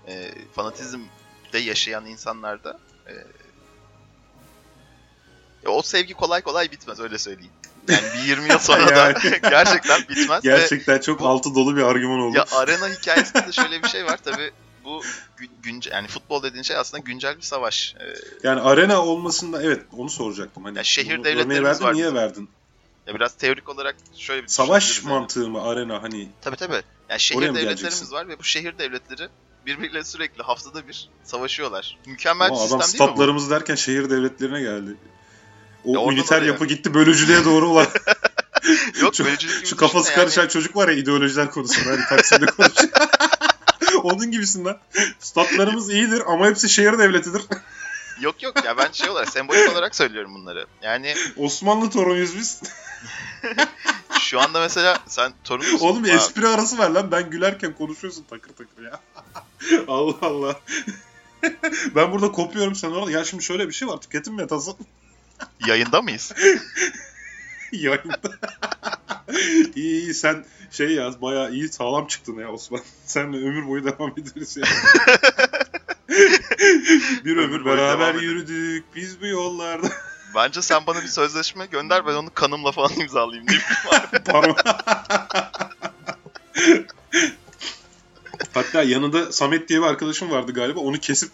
e, fanatizmde yaşayan insanlarda e, ya o sevgi kolay kolay bitmez öyle söyleyeyim. Yani bir 20 yıl sonra da gerçekten bitmez. Ve Gerçekten çok bu- altı dolu bir argüman oldu. ya arena hikayesinde de şöyle bir şey var tabi bu gün, güncel yani futbol dediğin şey aslında güncel bir savaş. E, Yani arena olmasında evet onu soracaktım. Hani Ya şehir devletlerimiz verdin, var niye verdin? ya biraz teorik olarak şöyle bir Savaş yani. mantığı mı arena hani Tabii tabii. Yani şehir devletlerimiz var ve bu şehir devletleri birbiriyle sürekli haftada bir savaşıyorlar. Mükemmel bir Ama adam sistem değil mi bu? statlarımız derken şehir devletlerine geldi. O üniter yapı gitti bölücülüğe doğru ulan. Yok şu- bölücülük Şu kafası yani. karışan çocuk var ya ideolojiler konusunda hani Taksim'de konuşuyor. Onun gibisinden. Statlarımız iyidir ama hepsi şehir devletidir. Yok yok ya ben şey olarak sembolik olarak söylüyorum bunları. Yani Osmanlı torunuyuz biz. şu anda mesela sen torun musun? Oğlum Aa, espri arası ver lan. Ben gülerken konuşuyorsun takır takır ya. Allah Allah. ben burada kopuyorum sen orada. Ya şimdi şöyle bir şey var. Tüketim metası Yayında mıyız? yayında. iyi iyi sen şey yaz bayağı iyi sağlam çıktın ya Osman. Senle ömür boyu devam ederiz ya. bir ömür, Ömür beraber yürüdük biz bu yollarda. Bence sen bana bir sözleşme gönder ben onu kanımla falan imzalayayım. Parma- Hatta yanında Samet diye bir arkadaşım vardı galiba. Onu kesip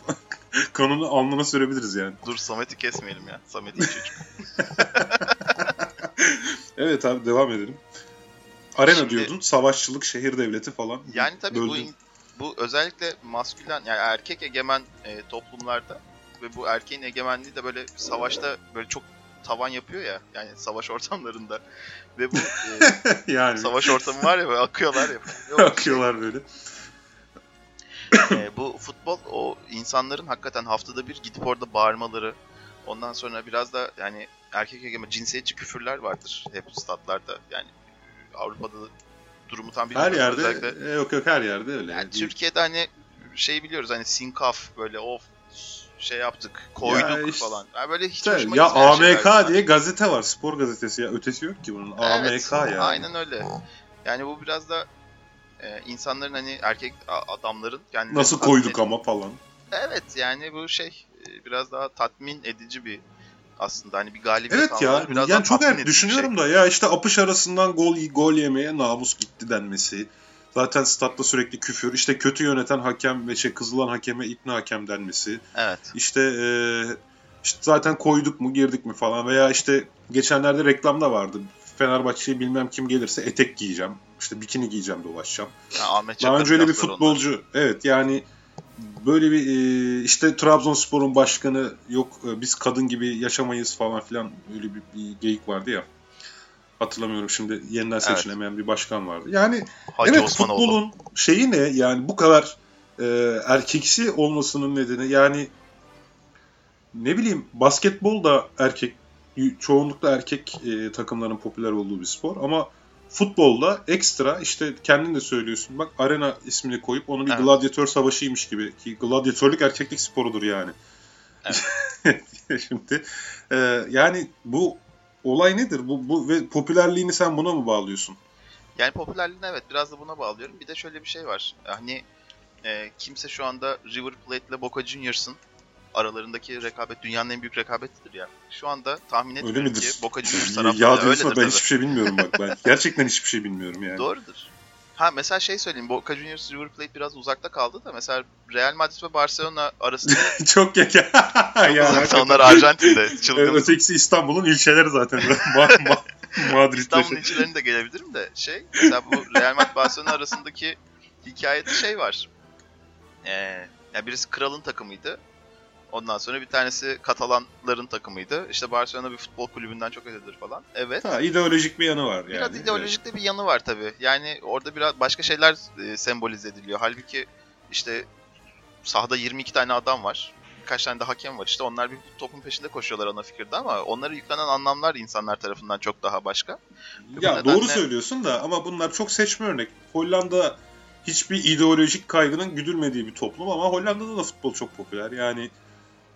kanunu alnına sürebiliriz yani. Dur Samet'i kesmeyelim ya. Samet iyi çocuk. Evet abi devam edelim. Arena Şimdi- diyordun. Savaşçılık, şehir devleti falan. Yani tabii bu bu özellikle maskülen yani erkek egemen e, toplumlarda ve bu erkeğin egemenliği de böyle savaşta böyle çok tavan yapıyor ya yani savaş ortamlarında ve bu e, yani savaş ortamı var ya böyle akıyorlar ya. Yok, akıyorlar böyle. E, bu futbol o insanların hakikaten haftada bir gidip orada bağırmaları ondan sonra biraz da yani erkek egemen cinsiyetçi küfürler vardır hep statlarda yani Avrupa'da da durumu tam Her bilmiyorum. yerde Özellikle- e, yok yok her yerde öyle. yani Değil. Türkiye'de hani şey biliyoruz hani sinkaf böyle of şey yaptık koyduk Ya işte- falan. Yani böyle hiç İşte, ya AMK diye gazete var. Spor gazetesi ya. Ötesi yok ki bunun. AMK yani. Aynen öyle. Yani bu biraz da e, insanların hani erkek adamların kendilerini Nasıl koyduk ama falan. Evet yani bu şey e, biraz daha tatmin edici bir aslında hani bir galibiyet Evet ya. biraz Yani çok bir düşünüyorum şey. da ya işte apış arasından gol gol yemeye namus gitti denmesi. Zaten statta sürekli küfür. işte kötü yöneten hakem ve şey kızılan hakeme ikna hakem denmesi. Evet. İşte, e, işte zaten koyduk mu girdik mi falan veya işte geçenlerde reklamda vardı. Fenerbahçe'ye bilmem kim gelirse etek giyeceğim. işte bikini giyeceğim dolaşacağım. Yani Ahmet Daha önce öyle bir lafları onlar. futbolcu evet yani böyle bir e, işte Trabzonspor'un başkanı yok e, biz kadın gibi yaşamayız falan filan öyle bir, bir geyik vardı ya. Hatırlamıyorum şimdi yeniden Evet. seçilemeyen bir başkan vardı. Yani Hacı evet Osmanoğlu. futbolun şeyi ne yani bu kadar e, erkeksi olmasının nedeni yani ne bileyim basketbol da erkek çoğunlukla erkek e, takımların popüler olduğu bir spor ama futbolda ekstra işte kendin de söylüyorsun bak arena ismini koyup onu bir Evet. gladyatör savaşıymış gibi ki gladyatörlük erkeklik sporudur yani. Şimdi e, yani bu olay nedir? Bu, bu ve popülerliğini sen buna mı bağlıyorsun? Yani popülerliğini evet biraz da buna bağlıyorum. Bir de şöyle bir şey var. Hani e, kimse şu anda River Plate ile Boca Juniors'ın aralarındaki rekabet dünyanın en büyük rekabetidir ya. Şu anda tahmin Öyle etmiyorum midir? ki Boca Juniors Ya taraftarı öyledir ben tabii. hiçbir şey bilmiyorum bak ben. Gerçekten hiçbir şey bilmiyorum yani. Doğrudur. Ha mesela şey söyleyeyim. Boca Juniors River Plate biraz uzakta kaldı da mesela Real Madrid ve Barcelona arasında Çok ya. ya. Onlar Arjantin'de çılgın. ötekisi İstanbul'un ilçeleri zaten. Ma ma Madrid'de İstanbul'un ilçelerine de gelebilirim de şey mesela bu Real Madrid Barcelona arasındaki hikayede şey var. Ee, yani birisi kralın takımıydı. Ondan sonra bir tanesi Katalanların takımıydı. İşte Barcelona bir futbol kulübünden çok ötedir falan. Evet. Ha, ideolojik bir yanı var yani. Biraz ideolojik de bir yanı var tabii. Yani orada biraz başka şeyler e, sembolize ediliyor. Halbuki işte sahada 22 tane adam var. Birkaç tane de hakem var. İşte onlar bir topun peşinde koşuyorlar ana fikirde ama onlara yüklenen anlamlar insanlar tarafından çok daha başka. Ya Bu doğru nedenle- söylüyorsun da ama bunlar çok seçme örnek. Hollanda hiçbir ideolojik kaygının güdülmediği bir toplum ama Hollanda'da da futbol çok popüler. Yani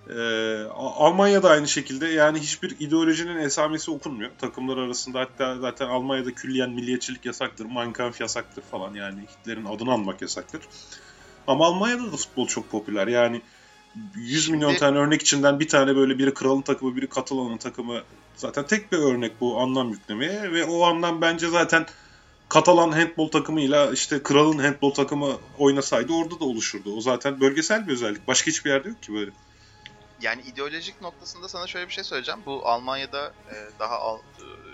e, A- Almanya'da aynı şekilde yani hiçbir ideolojinin esamesi okunmuyor. Takımlar arasında hatta zaten Almanya'da külliyen milliyetçilik yasaktır, Mein Kampf yasaktır falan yani Hitler'in adını anmak yasaktır. Ama Almanya'da da futbol çok popüler. Yani 100 milyon Şimdi- tane örnek içinden bir tane böyle biri kralın takımı, biri Katalan'ın takımı zaten tek bir örnek bu anlam yüklemeye ve o anlam bence zaten Katalan handbol takımıyla işte kralın handbol takımı oynasaydı orada da oluşurdu. O zaten bölgesel bir özellik. Başka hiçbir yerde yok ki böyle. Yani ideolojik noktasında sana şöyle bir şey söyleyeceğim. Bu Almanya'da e, daha al,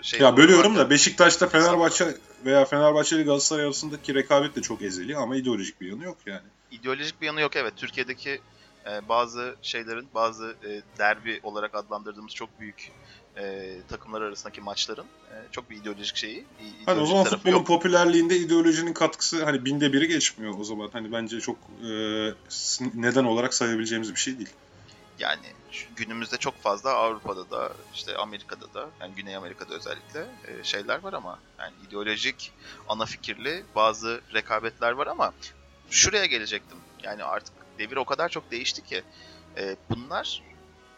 e, şey Ya bölüyorum da Beşiktaş'ta Fenerbahçe veya Fenerbahçe ile Galatasaray arasındaki rekabet de çok ezeli ama ideolojik bir yanı yok yani. ideolojik bir yanı yok evet. Türkiye'deki e, bazı şeylerin, bazı e, derbi olarak adlandırdığımız çok büyük e, takımlar arasındaki maçların e, çok bir ideolojik şeyi. i- Hani o ideolojik zaman futbolun yok. popülerliğinde ideolojinin katkısı hani binde biri geçmiyor o zaman. Hani bence çok e, neden olarak sayabileceğimiz bir şey değil. Yani günümüzde çok fazla Avrupa'da da işte Amerika'da da yani Güney Amerika'da özellikle e, şeyler var ama yani ideolojik ana fikirli bazı rekabetler var ama şuraya gelecektim. Yani artık devir o kadar çok değişti ki e, bunlar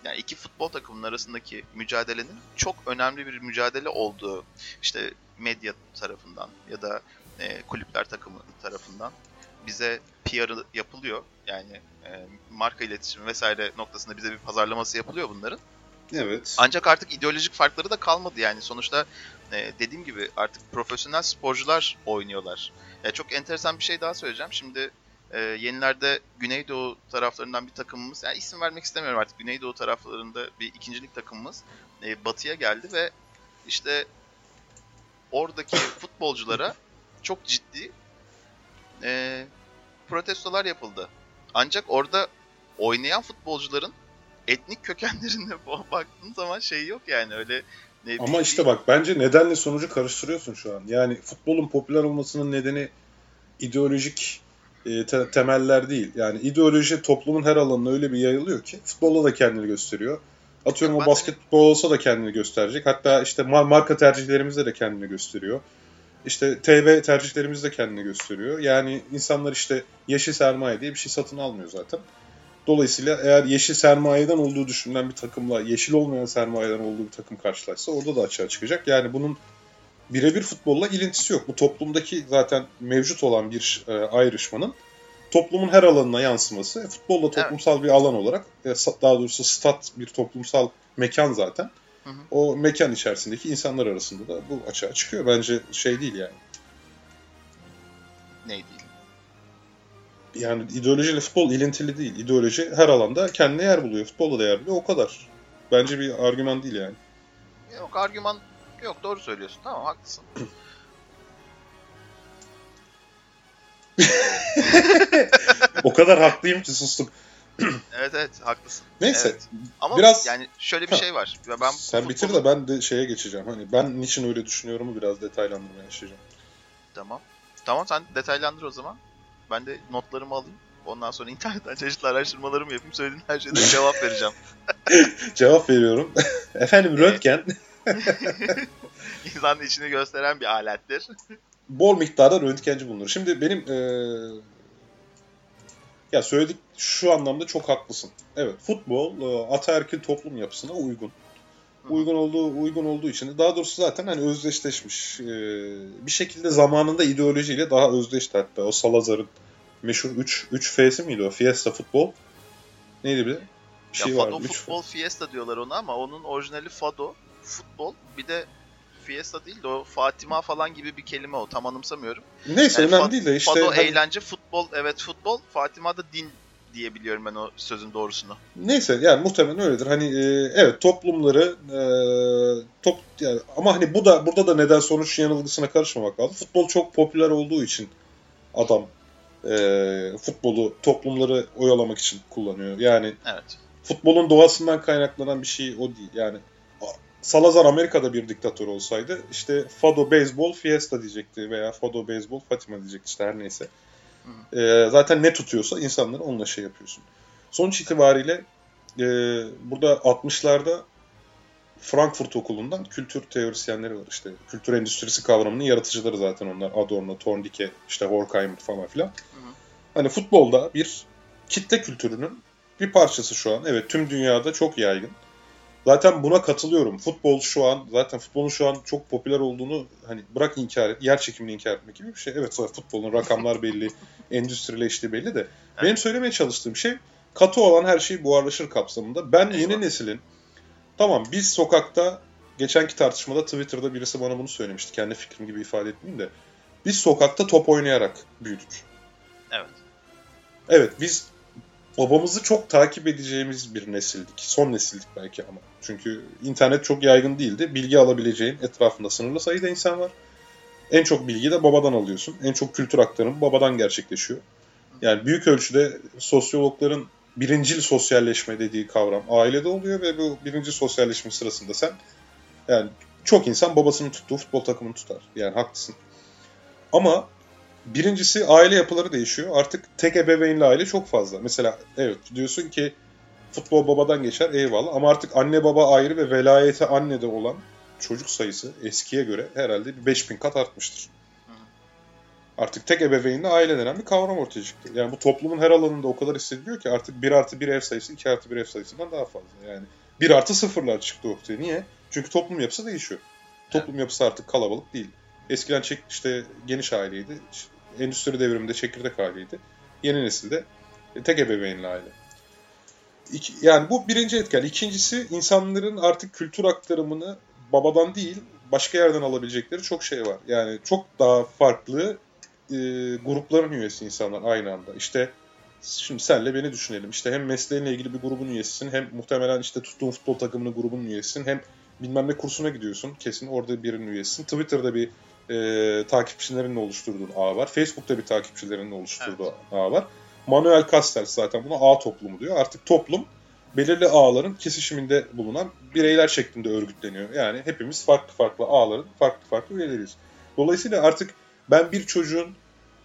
yani iki futbol takımının arasındaki mücadelenin çok önemli bir mücadele olduğu işte medya tarafından ya da e, kulüpler takımı tarafından bize PR'ı yapılıyor. Yani e, marka iletişimi vesaire noktasında bize bir pazarlaması yapılıyor bunların. Evet. Ancak artık ideolojik farkları da kalmadı yani. Sonuçta e, dediğim gibi artık profesyonel sporcular oynuyorlar. Ya çok enteresan bir şey daha söyleyeceğim. Şimdi e, yenilerde Güneydoğu taraflarından bir takımımız, yani isim vermek istemiyorum artık. Güneydoğu taraflarında bir ikincilik takımımız e, batıya geldi ve işte oradaki futbolculara çok ciddi e, protestolar yapıldı. Ancak orada oynayan futbolcuların etnik kökenlerine baktığın zaman şey yok yani öyle ne Ama işte bak bence nedenle sonucu karıştırıyorsun şu an. Yani futbolun popüler olmasının nedeni ideolojik e, te- temeller değil. Yani ideoloji toplumun her alanına öyle bir yayılıyor ki futbolda da kendini gösteriyor. Atıyorum o basketbol olsa da kendini gösterecek. Hatta işte marka tercihlerimizde de kendini gösteriyor. İşte TV tercihlerimiz de kendini gösteriyor. Yani insanlar işte yeşil sermaye diye bir şey satın almıyor zaten. Dolayısıyla eğer yeşil sermayeden olduğu düşünülen bir takımla yeşil olmayan sermayeden olduğu bir takım karşılaşsa orada da açığa çıkacak. Yani bunun birebir futbolla ilintisi yok. Bu toplumdaki zaten mevcut olan bir e, ayrışmanın toplumun her alanına yansıması. E, futbol da toplumsal evet. bir alan olarak, e, daha doğrusu stat bir toplumsal mekan zaten. Hı. O mekan içerisindeki insanlar arasında da bu açığa çıkıyor. Bence şey değil yani. Ne değil? Yani ideolojiyle futbol ilintili değil. İdeoloji her alanda kendine yer buluyor. Futbolda da yer buluyor. O kadar. Bence bir argüman değil yani. Yok argüman yok doğru söylüyorsun. Tamam haklısın. o kadar haklıyım ki sustum. evet evet haklısın. Neyse. Evet. Ama biraz yani şöyle bir ha. şey var. Ben Sen futbolu... bitir de ben de şeye geçeceğim. Hani ben niçin öyle düşünüyorumu biraz detaylandırmaya yaşayacağım. Tamam. Tamam sen detaylandır o zaman. Ben de notlarımı alayım. Ondan sonra internetten çeşitli araştırmalarımı yapayım. Söylediğin her şeyde cevap vereceğim. cevap veriyorum. Efendim röntgen. İnsanın içini gösteren bir alettir. Bol miktarda röntgenci bulunur. Şimdi benim ee, ya söyledik şu anlamda çok haklısın. Evet futbol e, ataerkil toplum yapısına uygun. Uygun olduğu uygun olduğu için daha doğrusu zaten hani özdeşleşmiş. Ee, bir şekilde zamanında ideolojiyle daha özdeşti hatta. O Salazar'ın meşhur 3 3 F'si miydi o? Fiesta futbol. Neydi bir? Bir şey ya Fado vardı. futbol Fiesta diyorlar ona ama onun orijinali Fado futbol. Bir de Fiesta değil de o Fatima falan gibi bir kelime o. Tam anımsamıyorum. Neyse yani önemli değil de işte. Fado hani... eğlence, futbol evet futbol. Fatima da din diyebiliyorum ben o sözün doğrusunu. Neyse yani muhtemelen öyledir. Hani e, evet toplumları e, top yani, ama hani bu da burada da neden sonuç yanılgısına karışmamak lazım. Futbol çok popüler olduğu için adam e, futbolu toplumları oyalamak için kullanıyor. Yani evet. futbolun doğasından kaynaklanan bir şey o değil. Yani Salazar Amerika'da bir diktatör olsaydı işte Fado Baseball Fiesta diyecekti veya Fado Baseball Fatima diyecekti işte her neyse. E, zaten ne tutuyorsa insanları onunla şey yapıyorsun. Sonuç itibariyle e, burada 60'larda Frankfurt Okulu'ndan kültür teorisyenleri var işte. Kültür endüstrisi kavramının yaratıcıları zaten onlar. Adorno, Thorndike, işte Horkheimer falan filan. Hı hı. Hani futbolda bir kitle kültürünün bir parçası şu an. Evet tüm dünyada çok yaygın. Zaten buna katılıyorum. Futbol şu an zaten futbolun şu an çok popüler olduğunu hani bırak inkar et, yer çekimini inkar etmek gibi bir şey. Evet futbolun rakamlar belli, endüstrileştiği belli de. Evet. Benim söylemeye çalıştığım şey katı olan her şey buharlaşır kapsamında. Ben Eyvallah. yeni neslin tamam biz sokakta geçenki tartışmada Twitter'da birisi bana bunu söylemişti. Kendi fikrim gibi ifade etmeyeyim de. Biz sokakta top oynayarak büyüdük. Evet. Evet biz babamızı çok takip edeceğimiz bir nesildik. Son nesildik belki ama. Çünkü internet çok yaygın değildi. Bilgi alabileceğin etrafında sınırlı sayıda insan var. En çok bilgi de babadan alıyorsun. En çok kültür aktarımı babadan gerçekleşiyor. Yani büyük ölçüde sosyologların birincil sosyalleşme dediği kavram ailede oluyor ve bu birinci sosyalleşme sırasında sen yani çok insan babasının tuttuğu futbol takımını tutar. Yani haklısın. Ama Birincisi aile yapıları değişiyor. Artık tek ebeveynli aile çok fazla. Mesela evet diyorsun ki futbol babadan geçer eyvallah ama artık anne baba ayrı ve velayeti annede olan çocuk sayısı eskiye göre herhalde bir 5000 kat artmıştır. Artık tek ebeveynli aile denen bir kavram ortaya çıktı. Yani bu toplumun her alanında o kadar hissediliyor ki artık 1 artı 1 ev sayısı 2 artı 1 ev sayısından daha fazla. Yani 1 artı sıfırlar çıktı ortaya. Niye? Çünkü toplum yapısı değişiyor. Toplum yapısı artık kalabalık değil. Eskiden işte geniş aileydi endüstri devriminde çekirdek aileydi. Yeni nesilde e, tek ebeveynli aile. İki, yani bu birinci etken. İkincisi insanların artık kültür aktarımını babadan değil başka yerden alabilecekleri çok şey var. Yani çok daha farklı e, grupların üyesi insanlar aynı anda. İşte şimdi senle beni düşünelim. İşte hem mesleğinle ilgili bir grubun üyesisin hem muhtemelen işte tuttuğun futbol takımının grubunun üyesisin hem bilmem ne kursuna gidiyorsun. Kesin orada birinin üyesisin. Twitter'da bir e, takipçilerinin oluşturduğu ağ var. Facebook'ta bir takipçilerinin oluşturduğu evet. ağ var. Manuel Castells zaten buna ağ toplumu diyor. Artık toplum belirli ağların kesişiminde bulunan bireyler şeklinde örgütleniyor. Yani hepimiz farklı farklı ağların farklı farklı üyeleriyiz. Dolayısıyla artık ben bir çocuğun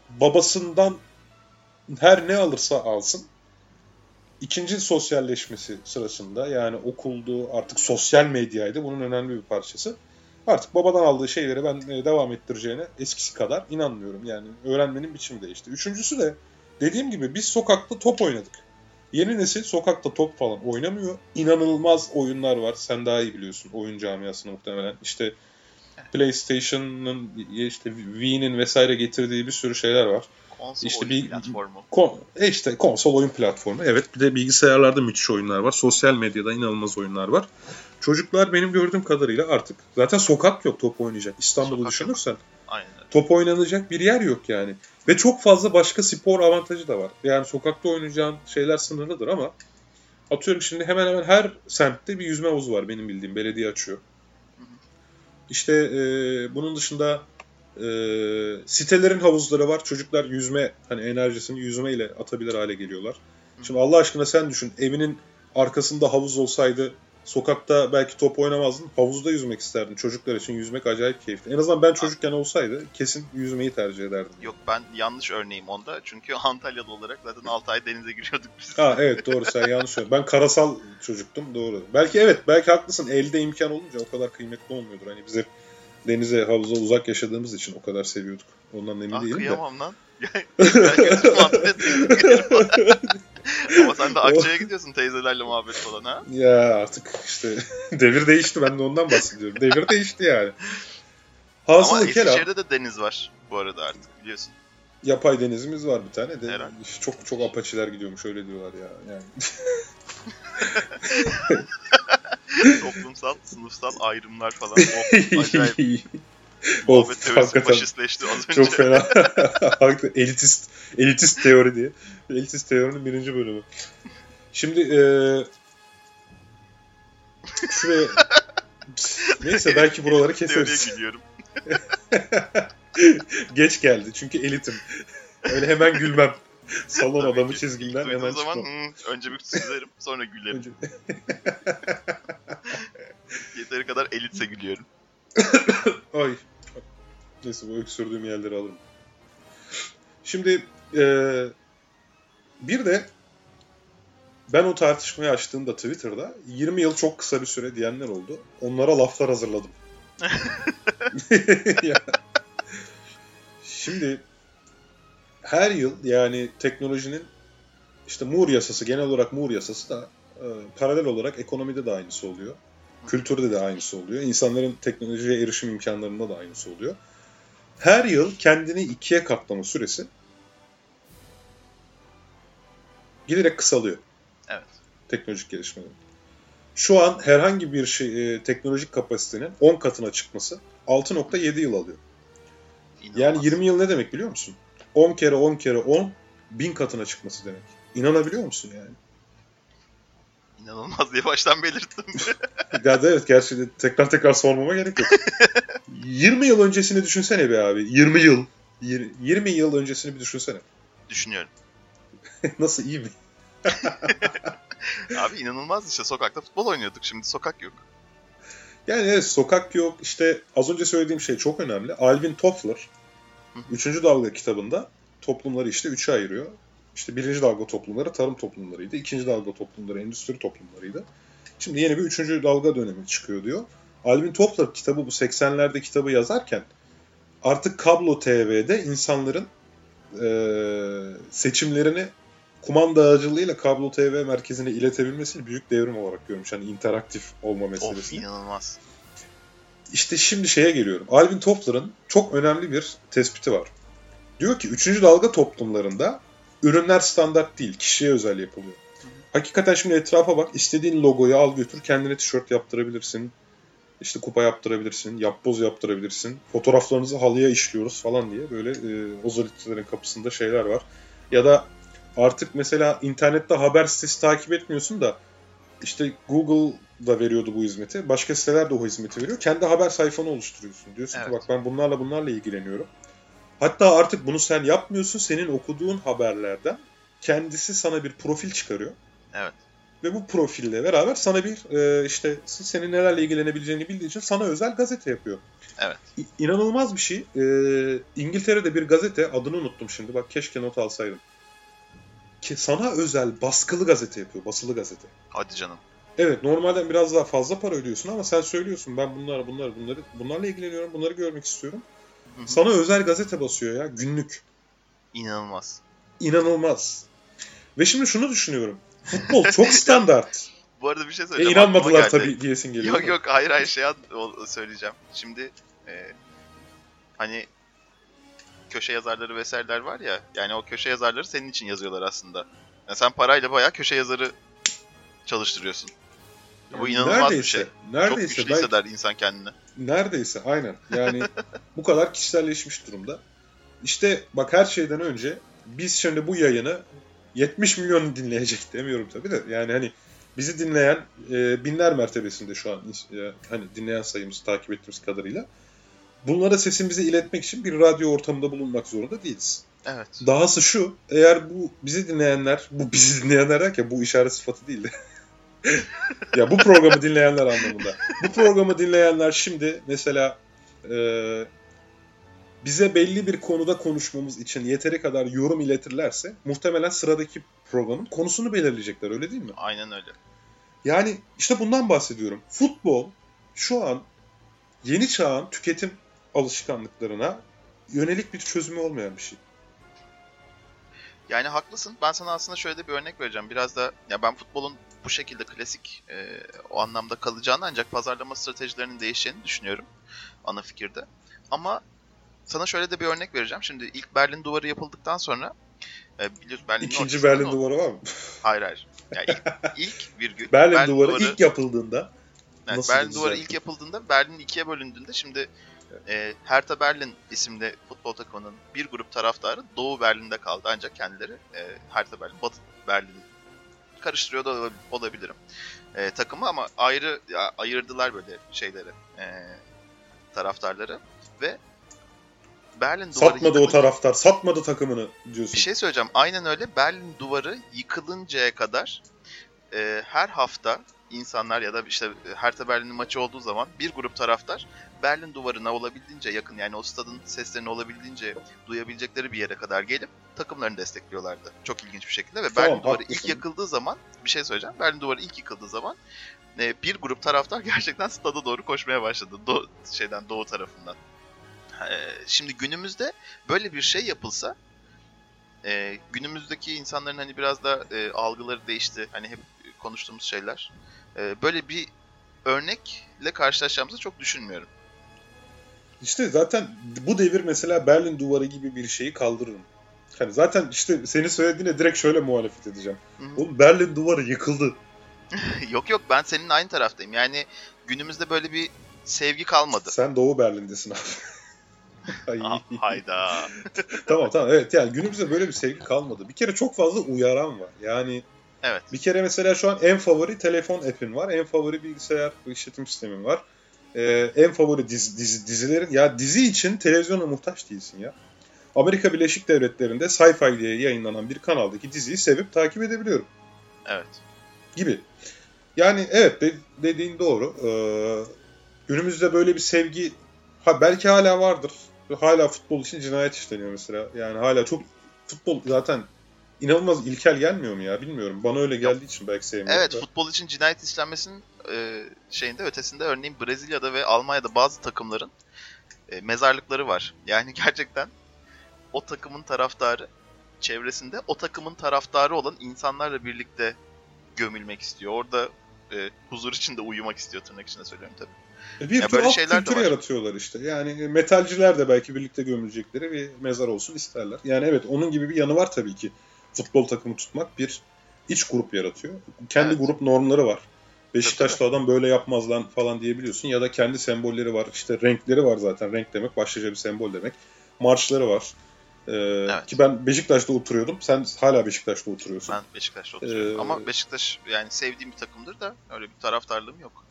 babasından her ne alırsa alsın ikinci sosyalleşmesi sırasında yani okuldu artık sosyal medyaydı bunun önemli bir parçası. Artık babadan aldığı şeyleri ben e, devam ettireceğine eskisi kadar inanmıyorum. Yani öğrenmenin biçimi değişti. Üçüncüsü de dediğim gibi biz sokakta top oynadık. Yeni nesil sokakta top falan oynamıyor. İnanılmaz oyunlar var. Sen daha iyi biliyorsun oyun camiasını muhtemelen. İşte PlayStation'ın işte Wii'nin vesaire getirdiği bir sürü şeyler var. Konsol İşte oyun bir- platformu. Kon, e işte konsol oyun platformu. Evet bir de bilgisayarlarda müthiş oyunlar var. Sosyal medyada inanılmaz oyunlar var. Çocuklar benim gördüğüm kadarıyla artık zaten sokak yok top oynayacak. İstanbul'u yok. düşünürsen Aynen top oynanacak bir yer yok yani. Ve çok fazla başka spor avantajı da var. Yani sokakta oynayacağın şeyler sınırlıdır ama atıyorum şimdi hemen hemen her semtte bir yüzme havuzu var benim bildiğim. Belediye açıyor. İşte e, bunun dışında e, sitelerin havuzları var. Çocuklar yüzme hani enerjisini yüzmeyle atabilir hale geliyorlar. Şimdi Allah aşkına sen düşün. Evinin arkasında havuz olsaydı sokakta belki top oynamazdın. Havuzda yüzmek isterdin. Çocuklar için yüzmek acayip keyifli. En azından ben çocukken olsaydı kesin yüzmeyi tercih ederdim. Yok ben yanlış örneğim onda. Çünkü Antalya'da olarak zaten 6 ay denize giriyorduk biz. Ha evet doğru sen yanlış söyledin. Ben karasal çocuktum doğru. Belki evet belki haklısın. Elde imkan olunca o kadar kıymetli olmuyordur. Hani biz hep denize havuza uzak yaşadığımız için o kadar seviyorduk. Ondan emin ah değilim de. kıyamam lan. götüm muhabbet Ama sen de Akçay'a gidiyorsun teyzelerle muhabbet falan ha. Ya artık işte devir değişti ben de ondan bahsediyorum. Devir değişti yani. Ama Hasılı kelam Eskişehir'de de deniz var bu arada artık biliyorsun. yapay denizimiz var bir tane de Herhalde. çok çok apaçiler gidiyormuş öyle diyorlar ya. Yani Toplumsal, sınıfsal ayrımlar falan. Oh, acayip. Muhabbet teorisi faşistleşti az önce. çok fena. Elitist elitist teori diye. Elitist teorinin birinci bölümü. Şimdi eee şuraya Neyse belki buraları keseriz. gülüyorum. Geç geldi çünkü elitim. Öyle hemen gülmem. Salon adamı çizgimden hemen zaman çıkmam. "Hmm, önce bir süzerim sonra gülerim. Önce- Yeteri kadar elitse gülüyorum. Ay. Neyse bu öksürdüğüm yerleri alırım. Şimdi eee, bir de ben o tartışmayı açtığımda Twitter'da 20 yıl çok kısa bir süre diyenler oldu. Onlara laflar hazırladım. Şimdi her yıl yani teknolojinin işte Moore yasası genel olarak Moore yasası da e, paralel olarak ekonomide de aynısı oluyor. Kültürde de aynısı oluyor. İnsanların teknolojiye erişim imkanlarında da aynısı oluyor. Her yıl kendini ikiye katlama süresi giderek kısalıyor. Evet. Teknolojik gelişmelerin. Şu an herhangi bir şey e, teknolojik kapasitenin 10 katına çıkması 6.7 yıl alıyor. Yani İnanılmaz. 20 yıl ne demek biliyor musun? 10 kere 10 kere 10 bin katına çıkması demek. İnanabiliyor musun yani? İnanılmaz diye baştan belirttim. Ya evet gerçi tekrar tekrar sormama gerek yok. 20 yıl öncesini düşünsene be abi. 20 yıl. Yir- 20 yıl öncesini bir düşünsene. Düşünüyorum. Nasıl iyi mi? Abi inanılmaz işte sokakta futbol oynuyorduk şimdi sokak yok. Yani evet sokak yok. İşte az önce söylediğim şey çok önemli. Alvin Toffler 3. dalga kitabında toplumları işte 3'e ayırıyor. İşte birinci dalga toplumları tarım toplumlarıydı. ikinci dalga toplumları endüstri toplumlarıydı. Şimdi yeni bir üçüncü dalga dönemi çıkıyor diyor. Alvin Toffler kitabı bu 80'lerde kitabı yazarken artık kablo TV'de insanların eee, seçimlerini kumanda aracılığıyla kablo TV merkezine iletebilmesini büyük devrim olarak görmüş. Hani interaktif olma Of meselesini. inanılmaz. İşte şimdi şeye geliyorum. Alvin Toffler'ın çok önemli bir tespiti var. Diyor ki 3. dalga toplumlarında ürünler standart değil, kişiye özel yapılıyor. Hakikaten şimdi etrafa bak, istediğin logoyu al götür, kendine tişört yaptırabilirsin. İşte kupa yaptırabilirsin, yapboz yaptırabilirsin. Fotoğraflarınızı halıya işliyoruz falan diye böyle e, ozalitlerin kapısında şeyler var. Ya da artık mesela internette haber sitesi takip etmiyorsun da işte Google da veriyordu bu hizmeti. Başka siteler de o hizmeti veriyor. Kendi haber sayfanı oluşturuyorsun. Diyorsun ki Evet. bak ben bunlarla bunlarla ilgileniyorum. Hatta artık bunu sen yapmıyorsun. Senin okuduğun haberlerden kendisi sana bir profil çıkarıyor. Evet. ve bu profille beraber sana bir e, işte senin nelerle ilgilenebileceğini bildiği için sana özel gazete yapıyor. Evet. İ- inanılmaz bir şey. E, İngiltere'de bir gazete adını unuttum şimdi bak keşke not alsaydım. Ki sana özel baskılı gazete yapıyor, basılı gazete. Hadi canım. Evet normalden biraz daha fazla para ödüyorsun ama sen söylüyorsun ben bunları bunları bunları bunlarla ilgileniyorum bunları görmek istiyorum. Hı hı. Sana özel gazete basıyor ya günlük. İnanılmaz. İnanılmaz. Ve şimdi şunu düşünüyorum. Futbol çok standart. Bu arada bir şey e, söyleyeceğim. aklıma inanmadılar tabii diyesin geliyor. Yok yok hayır hayır şey söyleyeceğim. Şimdi e, hani köşe yazarları vesaireler var ya. Yani o köşe yazarları senin için yazıyorlar aslında. Yani sen parayla bayağı köşe yazarı çalıştırıyorsun. Bu inanılmaz bir neredeyse, şey. Neredeyse. Çok güçlü belki- hisseder insan kendini. Neredeyse aynen. Yani bu kadar kişiselleşmiş durumda. İşte bak her şeyden önce biz şimdi bu yayını 70 milyon dinleyecek demiyorum tabii de. Yani hani bizi dinleyen e, binler mertebesinde şu an e, hani dinleyen sayımız takip ettiğimiz kadarıyla. Bunlara sesimizi iletmek için bir radyo ortamında bulunmak zorunda değiliz. Evet. Dahası şu, eğer bu bizi dinleyenler, bu bizi dinleyenler derken bu işaret sıfatı değil de. ya bu programı dinleyenler anlamında. Bu programı dinleyenler şimdi mesela e, bize belli bir konuda konuşmamız için yeteri kadar yorum iletirlerse muhtemelen sıradaki programın konusunu belirleyecekler öyle değil mi? Aynen öyle. Yani işte bundan bahsediyorum. Futbol şu an yeni çağın tüketim alışkanlıklarına yönelik bir çözümü olmayan bir şey. Yani haklısın. Ben sana aslında şöyle bir örnek vereceğim. Biraz da ya ben futbolun bu şekilde klasik e, o anlamda kalacağını ancak pazarlama stratejilerinin değişeceğini düşünüyorum ana fikirde. Ama sana şöyle de bir örnek vereceğim. Şimdi ilk Berlin Duvarı yapıldıktan sonra e, biliyorsun Berlin'in İkinci Berlin ne- duvarı var mı? Hayır hayır. Yani ilk, ilk virgül. Berlin, duvarı, ilk yapıldığında Evet, Nasıl Berlin Duvarı ilk yapıldığında Berlin ikiye bölündüğünde şimdi e, Hertha Berlin isimli futbol takımının bir grup taraftarı Doğu Berlin'de kaldı ancak kendileri e, Hertha Berlin, Batı Berlin karıştırıyor da olab- olabilirim e, takımı ama ayrı ya, ayırdılar böyle şeyleri e, taraftarları ve Berlin Duvarı satmadı o yıkılınca- taraftar, satmadı takımını diyorsun. bir şey söyleyeceğim. Aynen öyle. Berlin duvarı yıkılıncaya kadar e, her hafta insanlar ya da işte Hertha Berlin'in maçı olduğu zaman bir grup taraftar Berlin duvarına olabildiğince yakın yani o stadın seslerini olabildiğince duyabilecekleri bir yere kadar gelip takımlarını destekliyorlardı. Çok ilginç bir şekilde ve Tamam, Berlin duvarı ilk haklısın. yakıldığı zaman bir şey söyleyeceğim. Berlin duvarı ilk yıkıldığı zaman e, bir grup taraftar gerçekten stada doğru koşmaya başladı. Do şeyden doğu tarafından. E, şimdi günümüzde böyle bir şey yapılsa e, günümüzdeki insanların hani biraz da e, algıları değişti. Hani hep konuştuğumuz şeyler. E, böyle bir örnekle karşılaşacağımızı çok düşünmüyorum. İşte zaten bu devir mesela Berlin duvarı gibi bir şeyi kaldırırım. Hani zaten işte seni söylediğine direkt şöyle muhalefet edeceğim. Hı hı. Oğlum Berlin duvarı yıkıldı. yok yok ben senin aynı taraftayım. Yani günümüzde böyle bir sevgi kalmadı. Sen Doğu Berlin'desin abi. Ay. Ah, hayda. tamam tamam evet yani günümüzde böyle bir sevgi kalmadı. Bir kere çok fazla uyaran var. Yani Evet. bir kere mesela şu an en favori telefon app'in var. En favori bilgisayar işletim sistemin var. Ee, en favori dizi, dizi- dizilerin ya dizi için televizyona muhtaç değilsin ya. Amerika Birleşik Devletleri'nde Sci-Fi diye yayınlanan bir kanaldaki diziyi sevip takip edebiliyorum Evet. gibi. Yani evet de- dediğin doğru. Ee, günümüzde böyle bir sevgi ha belki hala vardır. Hala futbol için cinayet işleniyor mesela. Yani hala çok futbol zaten inanılmaz ilkel gelmiyor mu ya bilmiyorum. Bana öyle geldiği için belki sevmiyorum. Evet da. futbol için cinayet işlenmesinin e, şeyinde ötesinde örneğin Brezilya'da ve Almanya'da bazı takımların e, mezarlıkları var. Yani gerçekten o takımın taraftarı çevresinde o takımın taraftarı olan insanlarla birlikte gömülmek istiyor. Orada e, huzur içinde uyumak istiyor tırnak içinde söylüyorum tabii. E, bir Ya tür böyle şeyler de kültür var. yaratıyorlar işte. Yani metalciler de belki birlikte gömülecekleri bir mezar olsun isterler. Yani evet onun gibi bir yanı var tabii ki. Futbol takımı tutmak bir iç grup yaratıyor. Kendi Evet. grup normları var. Beşiktaşlı adam böyle yapmaz lan falan diyebiliyorsun. Ya da kendi sembolleri var. İşte renkleri var zaten. Renk demek başlıca bir sembol demek. Marşları var. Ee, Ki ben Beşiktaş'ta oturuyordum. Sen hala Beşiktaş'ta oturuyorsun. Ben Beşiktaş'ta oturuyorum. Ee, Ama Beşiktaş yani sevdiğim bir takımdır da öyle bir taraftarlığım yok.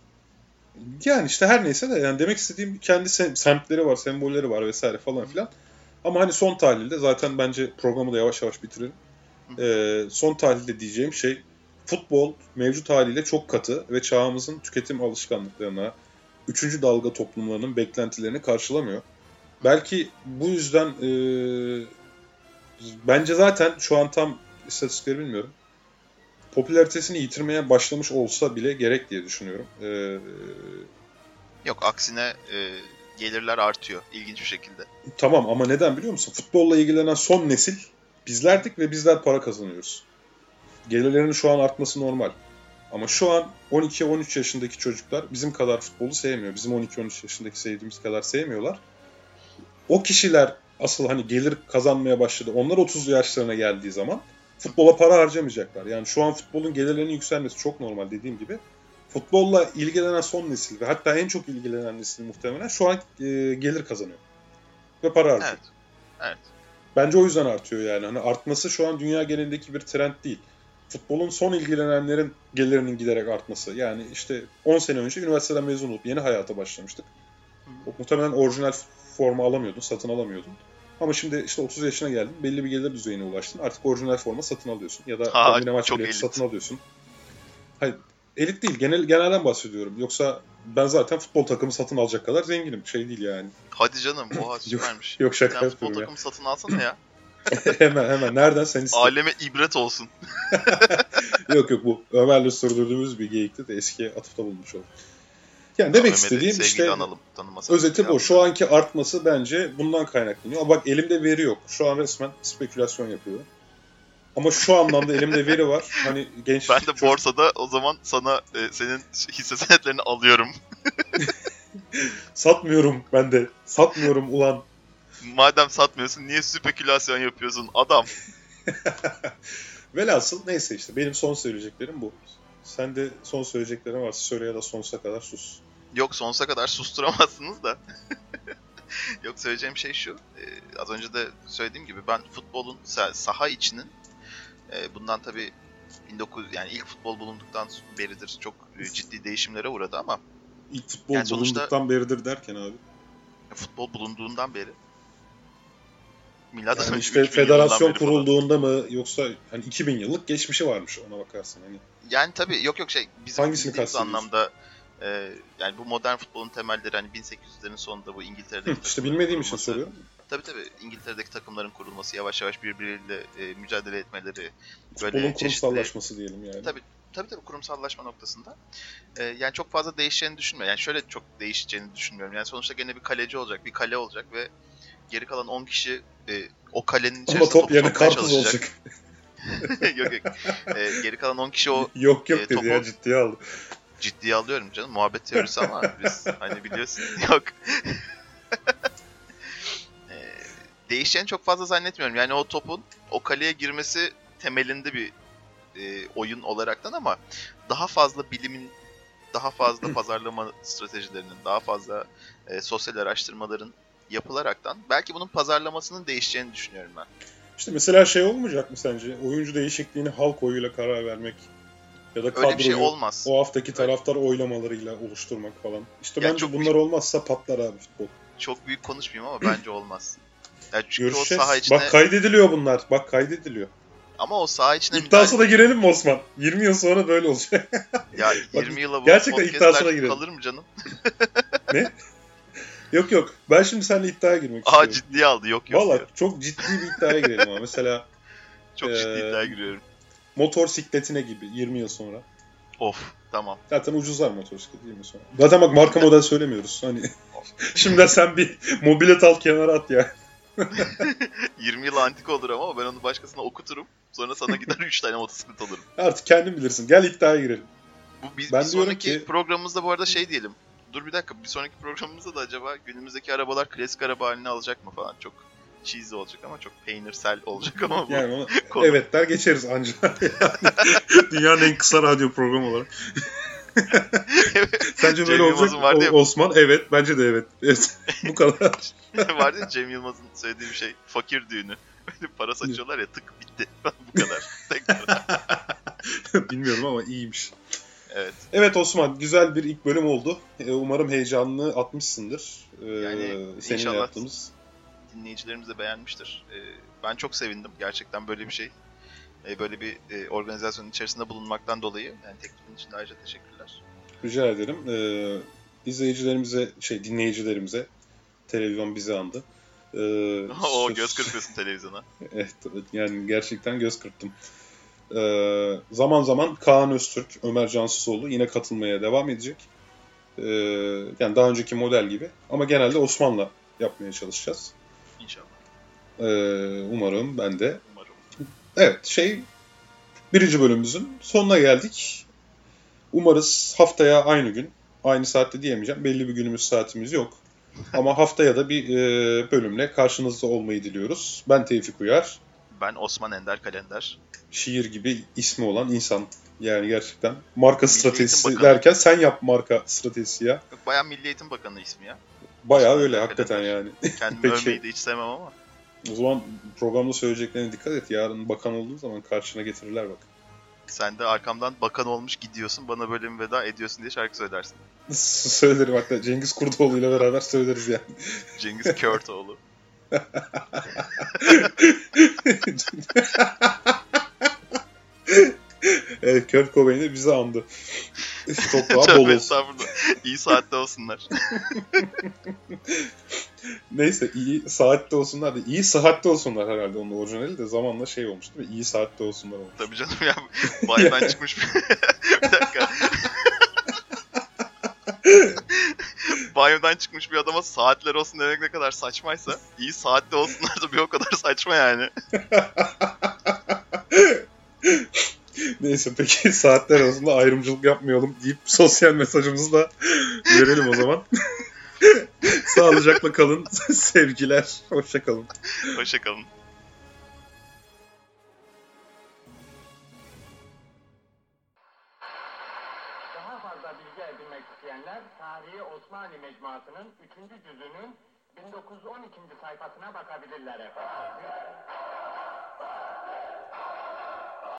Yani işte her neyse de yani demek istediğim kendi sem- semtleri var, sembolleri var vesaire falan filan. Ama hani son tahlilde zaten bence programı da yavaş yavaş bitirelim. Ee, son tahlilde diyeceğim şey futbol mevcut haliyle çok katı ve çağımızın tüketim alışkanlıklarına, üçüncü dalga toplumlarının beklentilerini karşılamıyor. Belki bu yüzden e, bence zaten şu an tam istatistikleri bilmiyorum. Popülaritesini yitirmeye başlamış olsa bile gerek diye düşünüyorum. E, Yok aksine e, gelirler artıyor ilginç bir şekilde. tamam ama neden biliyor musun? Futbolla ilgilenen son nesil bizlerdik ve bizler para kazanıyoruz. Gelirlerinin şu an artması normal. Ama şu an 12-13 yaşındaki çocuklar bizim kadar futbolu sevmiyor. Bizim 12-13 yaşındaki sevdiğimiz kadar sevmiyorlar. O kişiler asıl hani gelir kazanmaya başladı. Onlar 30 yaşlarına geldiği zaman futbola para harcamayacaklar. Yani şu an futbolun gelirlerinin yükselmesi çok normal dediğim gibi. Futbolla ilgilenen son nesil ve hatta en çok ilgilenen nesil muhtemelen şu an e, gelir kazanıyor. Ve para harcıyor. Evet. Evet. Bence o yüzden artıyor yani. Hani artması şu an dünya genelindeki bir trend değil. Futbolun son ilgilenenlerin gelirinin giderek artması. Yani işte 10 sene önce üniversiteden mezun olup yeni hayata başlamıştık. O, muhtemelen orijinal forma alamıyordun, satın alamıyordun. Ama şimdi işte 30 yaşına geldin, belli bir gelir düzeyine ulaştın. Artık orijinal forma satın alıyorsun. Ya da Ha, kombine maç bileti elit. satın alıyorsun. Hayır, elit değil, genel genelden bahsediyorum. Yoksa ben zaten futbol takımı satın alacak kadar zenginim. Şey değil yani. Hadi canım oha süpermiş. Yok şaka Sen futbol yapıyorum ya. takımı satın alsana ya. hemen hemen. Nereden sen iste? Aleme ibret olsun. yok yok bu Ömer'le sürdürdüğümüz bir geyikti de eskiye atıfta bulmuş oldum. Yani demek Mehmet'i istediğim işte analım, özeti bu. Şu anki artması bence bundan kaynaklanıyor. Ama bak elimde veri yok. Şu an resmen spekülasyon yapıyor. Ama şu anlamda elimde veri var. Hani genç Ben de çocuk- borsada o zaman sana e, senin hisse senetlerini alıyorum. satmıyorum ben de. Satmıyorum ulan. Madem satmıyorsun niye spekülasyon yapıyorsun adam? Velhasıl neyse işte benim son söyleyeceklerim bu. Sen de son söyleyeceklerin varsa söyle ya da sonsuza kadar sus. Yok sonsuza kadar susturamazsınız da. Yok söyleyeceğim şey şu. e, az önce de söylediğim gibi ben futbolun sa- saha içinin e, bundan tabii 19 yani ilk futbol bulunduktan beridir çok e, ciddi değişimlere uğradı ama İlk futbol Yani sonuçta- bulunduktan beridir derken abi. futbol bulunduğundan beri Milattan Yani işte 3000 yılından federasyon beri falan. kurulduğunda mı yoksa hani 2000 yıllık geçmişi varmış ona bakarsan hani. Yani tabii yok yok şey bizim Hangisini anlamda e, yani bu modern futbolun temelleri hani 1800'lerin sonunda bu İngiltere'deki Hı, işte bilmediğim için soruyorum. Tabii tabii İngiltere'deki takımların kurulması, yavaş yavaş birbirleriyle e, mücadele etmeleri, Futbolun böyle çeşitli... kurumsallaşması diyelim yani. Tabii tabii tabii kurumsallaşma noktasında. E, yani çok fazla değişeceğini düşünmüyorum. Yani şöyle çok değişeceğini düşünmüyorum. Yani sonuçta gene bir kaleci olacak, bir kale olacak ve geri kalan 10 kişi e, o kalenin içerisinde Ama top topu yerine karpuz olacak. yok yok. E, geri kalan 10 kişi o yok yok E, dedi topu- ya ciddiye aldı. ciddiye alıyorum canım. Muhabbet teorisi ama biz hani biliyorsun. Yok. Değişeceğini çok fazla zannetmiyorum. Yani o topun o kaleye girmesi temelinde bir e, oyun olaraktan ama daha fazla bilimin daha fazla pazarlama stratejilerinin, daha fazla e, sosyal araştırmaların yapılaraktan belki bunun pazarlamasının değişeceğini düşünüyorum ben. İşte mesela şey olmayacak mı sence? Oyuncu değişikliğini halk oyuyla karar vermek ya da Öyle bir kadroyu şey olmaz. o haftaki taraftar oylamalarıyla oluşturmak falan. İşte Ya bence bunlar olmazsa patlar abi futbol. Çok büyük konuşmayayım ama bence olmaz. Yani çünkü o Görüşeceğiz. saha içine Bak kaydediliyor bunlar. Bak kaydediliyor. ama o saha içine İddiasına da girelim mi Osman? 20 yıl sonra böyle olacak. Ya 20 yıla bu gerçekten iddiasına girelim. kalır mı canım? yok yok. Ben şimdi seninle iddiaya girmek Aa istiyorum. ciddiye aldı yok yok. Valla çok ciddi bir iddiaya girelim ama. Mesela Çok ciddi Ee, iddiaya giriyorum. motor sikletine gibi 20 yıl sonra. Of tamam. Zaten ucuzlar motosiklet 20 yıl sonra. Zaten bak marka model söylemiyoruz. Hani şimdiden sen bir mobilet al kenara at ya. 20 yıl antik olur ama ben onu başkasına okuturum. Sonra sana gider 3 tane motosiklet alırım. Artık kendin bilirsin. Gel iddiaya girelim. Bu biz Ben bir sonraki ki- programımızda bu arada şey diyelim. Dur bir dakika bir sonraki programımızda da acaba günümüzdeki arabalar klasik araba haline alacak mı falan çok cheesy olacak ama çok peynirsel olacak ama bu Yani ona konu. evet der geçeriz anca. Dünyanın en kısa radyo programı olarak. Sence böyle Cem olacak mı? vardı ya- Osman evet bence de evet. Evet. Bu kadar. Vardı ya Cem Yılmaz'ın söylediği bir şey. Fakir düğünü. Böyle para saçıyorlar ya tık bitti. bu kadar. Tekrar. Bilmiyorum ama iyiymiş. evet. Evet Osman güzel bir ilk bölüm oldu. Ee, Umarım heyecanını atmışsındır. Ee, Yani seninle inşallah. yaptığımız. dinleyicilerimiz de beğenmiştir. Ee, ben çok sevindim gerçekten böyle bir şey. e, böyle bir e, organizasyonun içerisinde bulunmaktan dolayı. Yani teklifin için ayrıca teşekkürler. Rica ederim. Ee, izleyicilerimize, şey dinleyicilerimize televizyon bizi andı. Ee, o göz kırpıyorsun televizyona. Evet, evet, yani gerçekten göz kırptım. Ee, zaman zaman Kaan Öztürk, Ömer Cansızoğlu yine katılmaya devam edecek. Ee, yani daha önceki model gibi. Ama genelde Osman'la yapmaya çalışacağız. İnşallah. Ee, umarım ben de. Umarım. Evet, şey birinci bölümümüzün sonuna geldik. Umarız haftaya aynı gün, aynı saatte diyemeyeceğim. Belli bir günümüz saatimiz yok. Ama haftaya da bir e, bölümle karşınızda olmayı diliyoruz. Ben Tevfik Uyar. Ben Osman Ender Kalender. şiir gibi ismi olan insan. Yani gerçekten marka Milli stratejisi derken sen yap marka stratejisi ya. Yok, Bayağı Milli Eğitim Bakanı ismi ya. Bayağı öyle hakikaten yani. Kendimi Peki. övmeyi de hiç sevmem ama. O zaman programda söyleyeceklerine dikkat et. Yarın bakan olduğu zaman karşına getirirler bak. Sen de arkamdan bakan olmuş gidiyorsun bana böyle mi veda ediyorsun diye şarkı söylersin. Söylerim hatta Cengiz Kurtoğlu ile beraber söyleriz yani. Cengiz Körtoğlu. evet Kurt Cobain de bizi andı. Toprağı bol olsun. İyi saatte olsunlar. Neyse iyi saatte olsunlar da iyi saatte olsunlar herhalde onun orijinali de zamanla şey olmuş değil mi? İyi saatte olsunlar olmuş. Tabii canım ya. Baydan çıkmış bir... bir dakika. Banyodan çıkmış bir adama saatler olsun demek ne kadar saçmaysa iyi saatte olsunlar da bir o kadar saçma yani. Neyse peki saatler arasında ayrımcılık yapmayalım deyip sosyal mesajımızı da verelim o zaman. Sağlıcakla kalın. Sevgiler. Hoşça kalın. Hoşçakalın. Daha fazla bilgi edinmek isteyenler Tarihi Osmanlı Mecmuası'nın 3. cüzünün 1912. sayfasına bakabilirler efendim.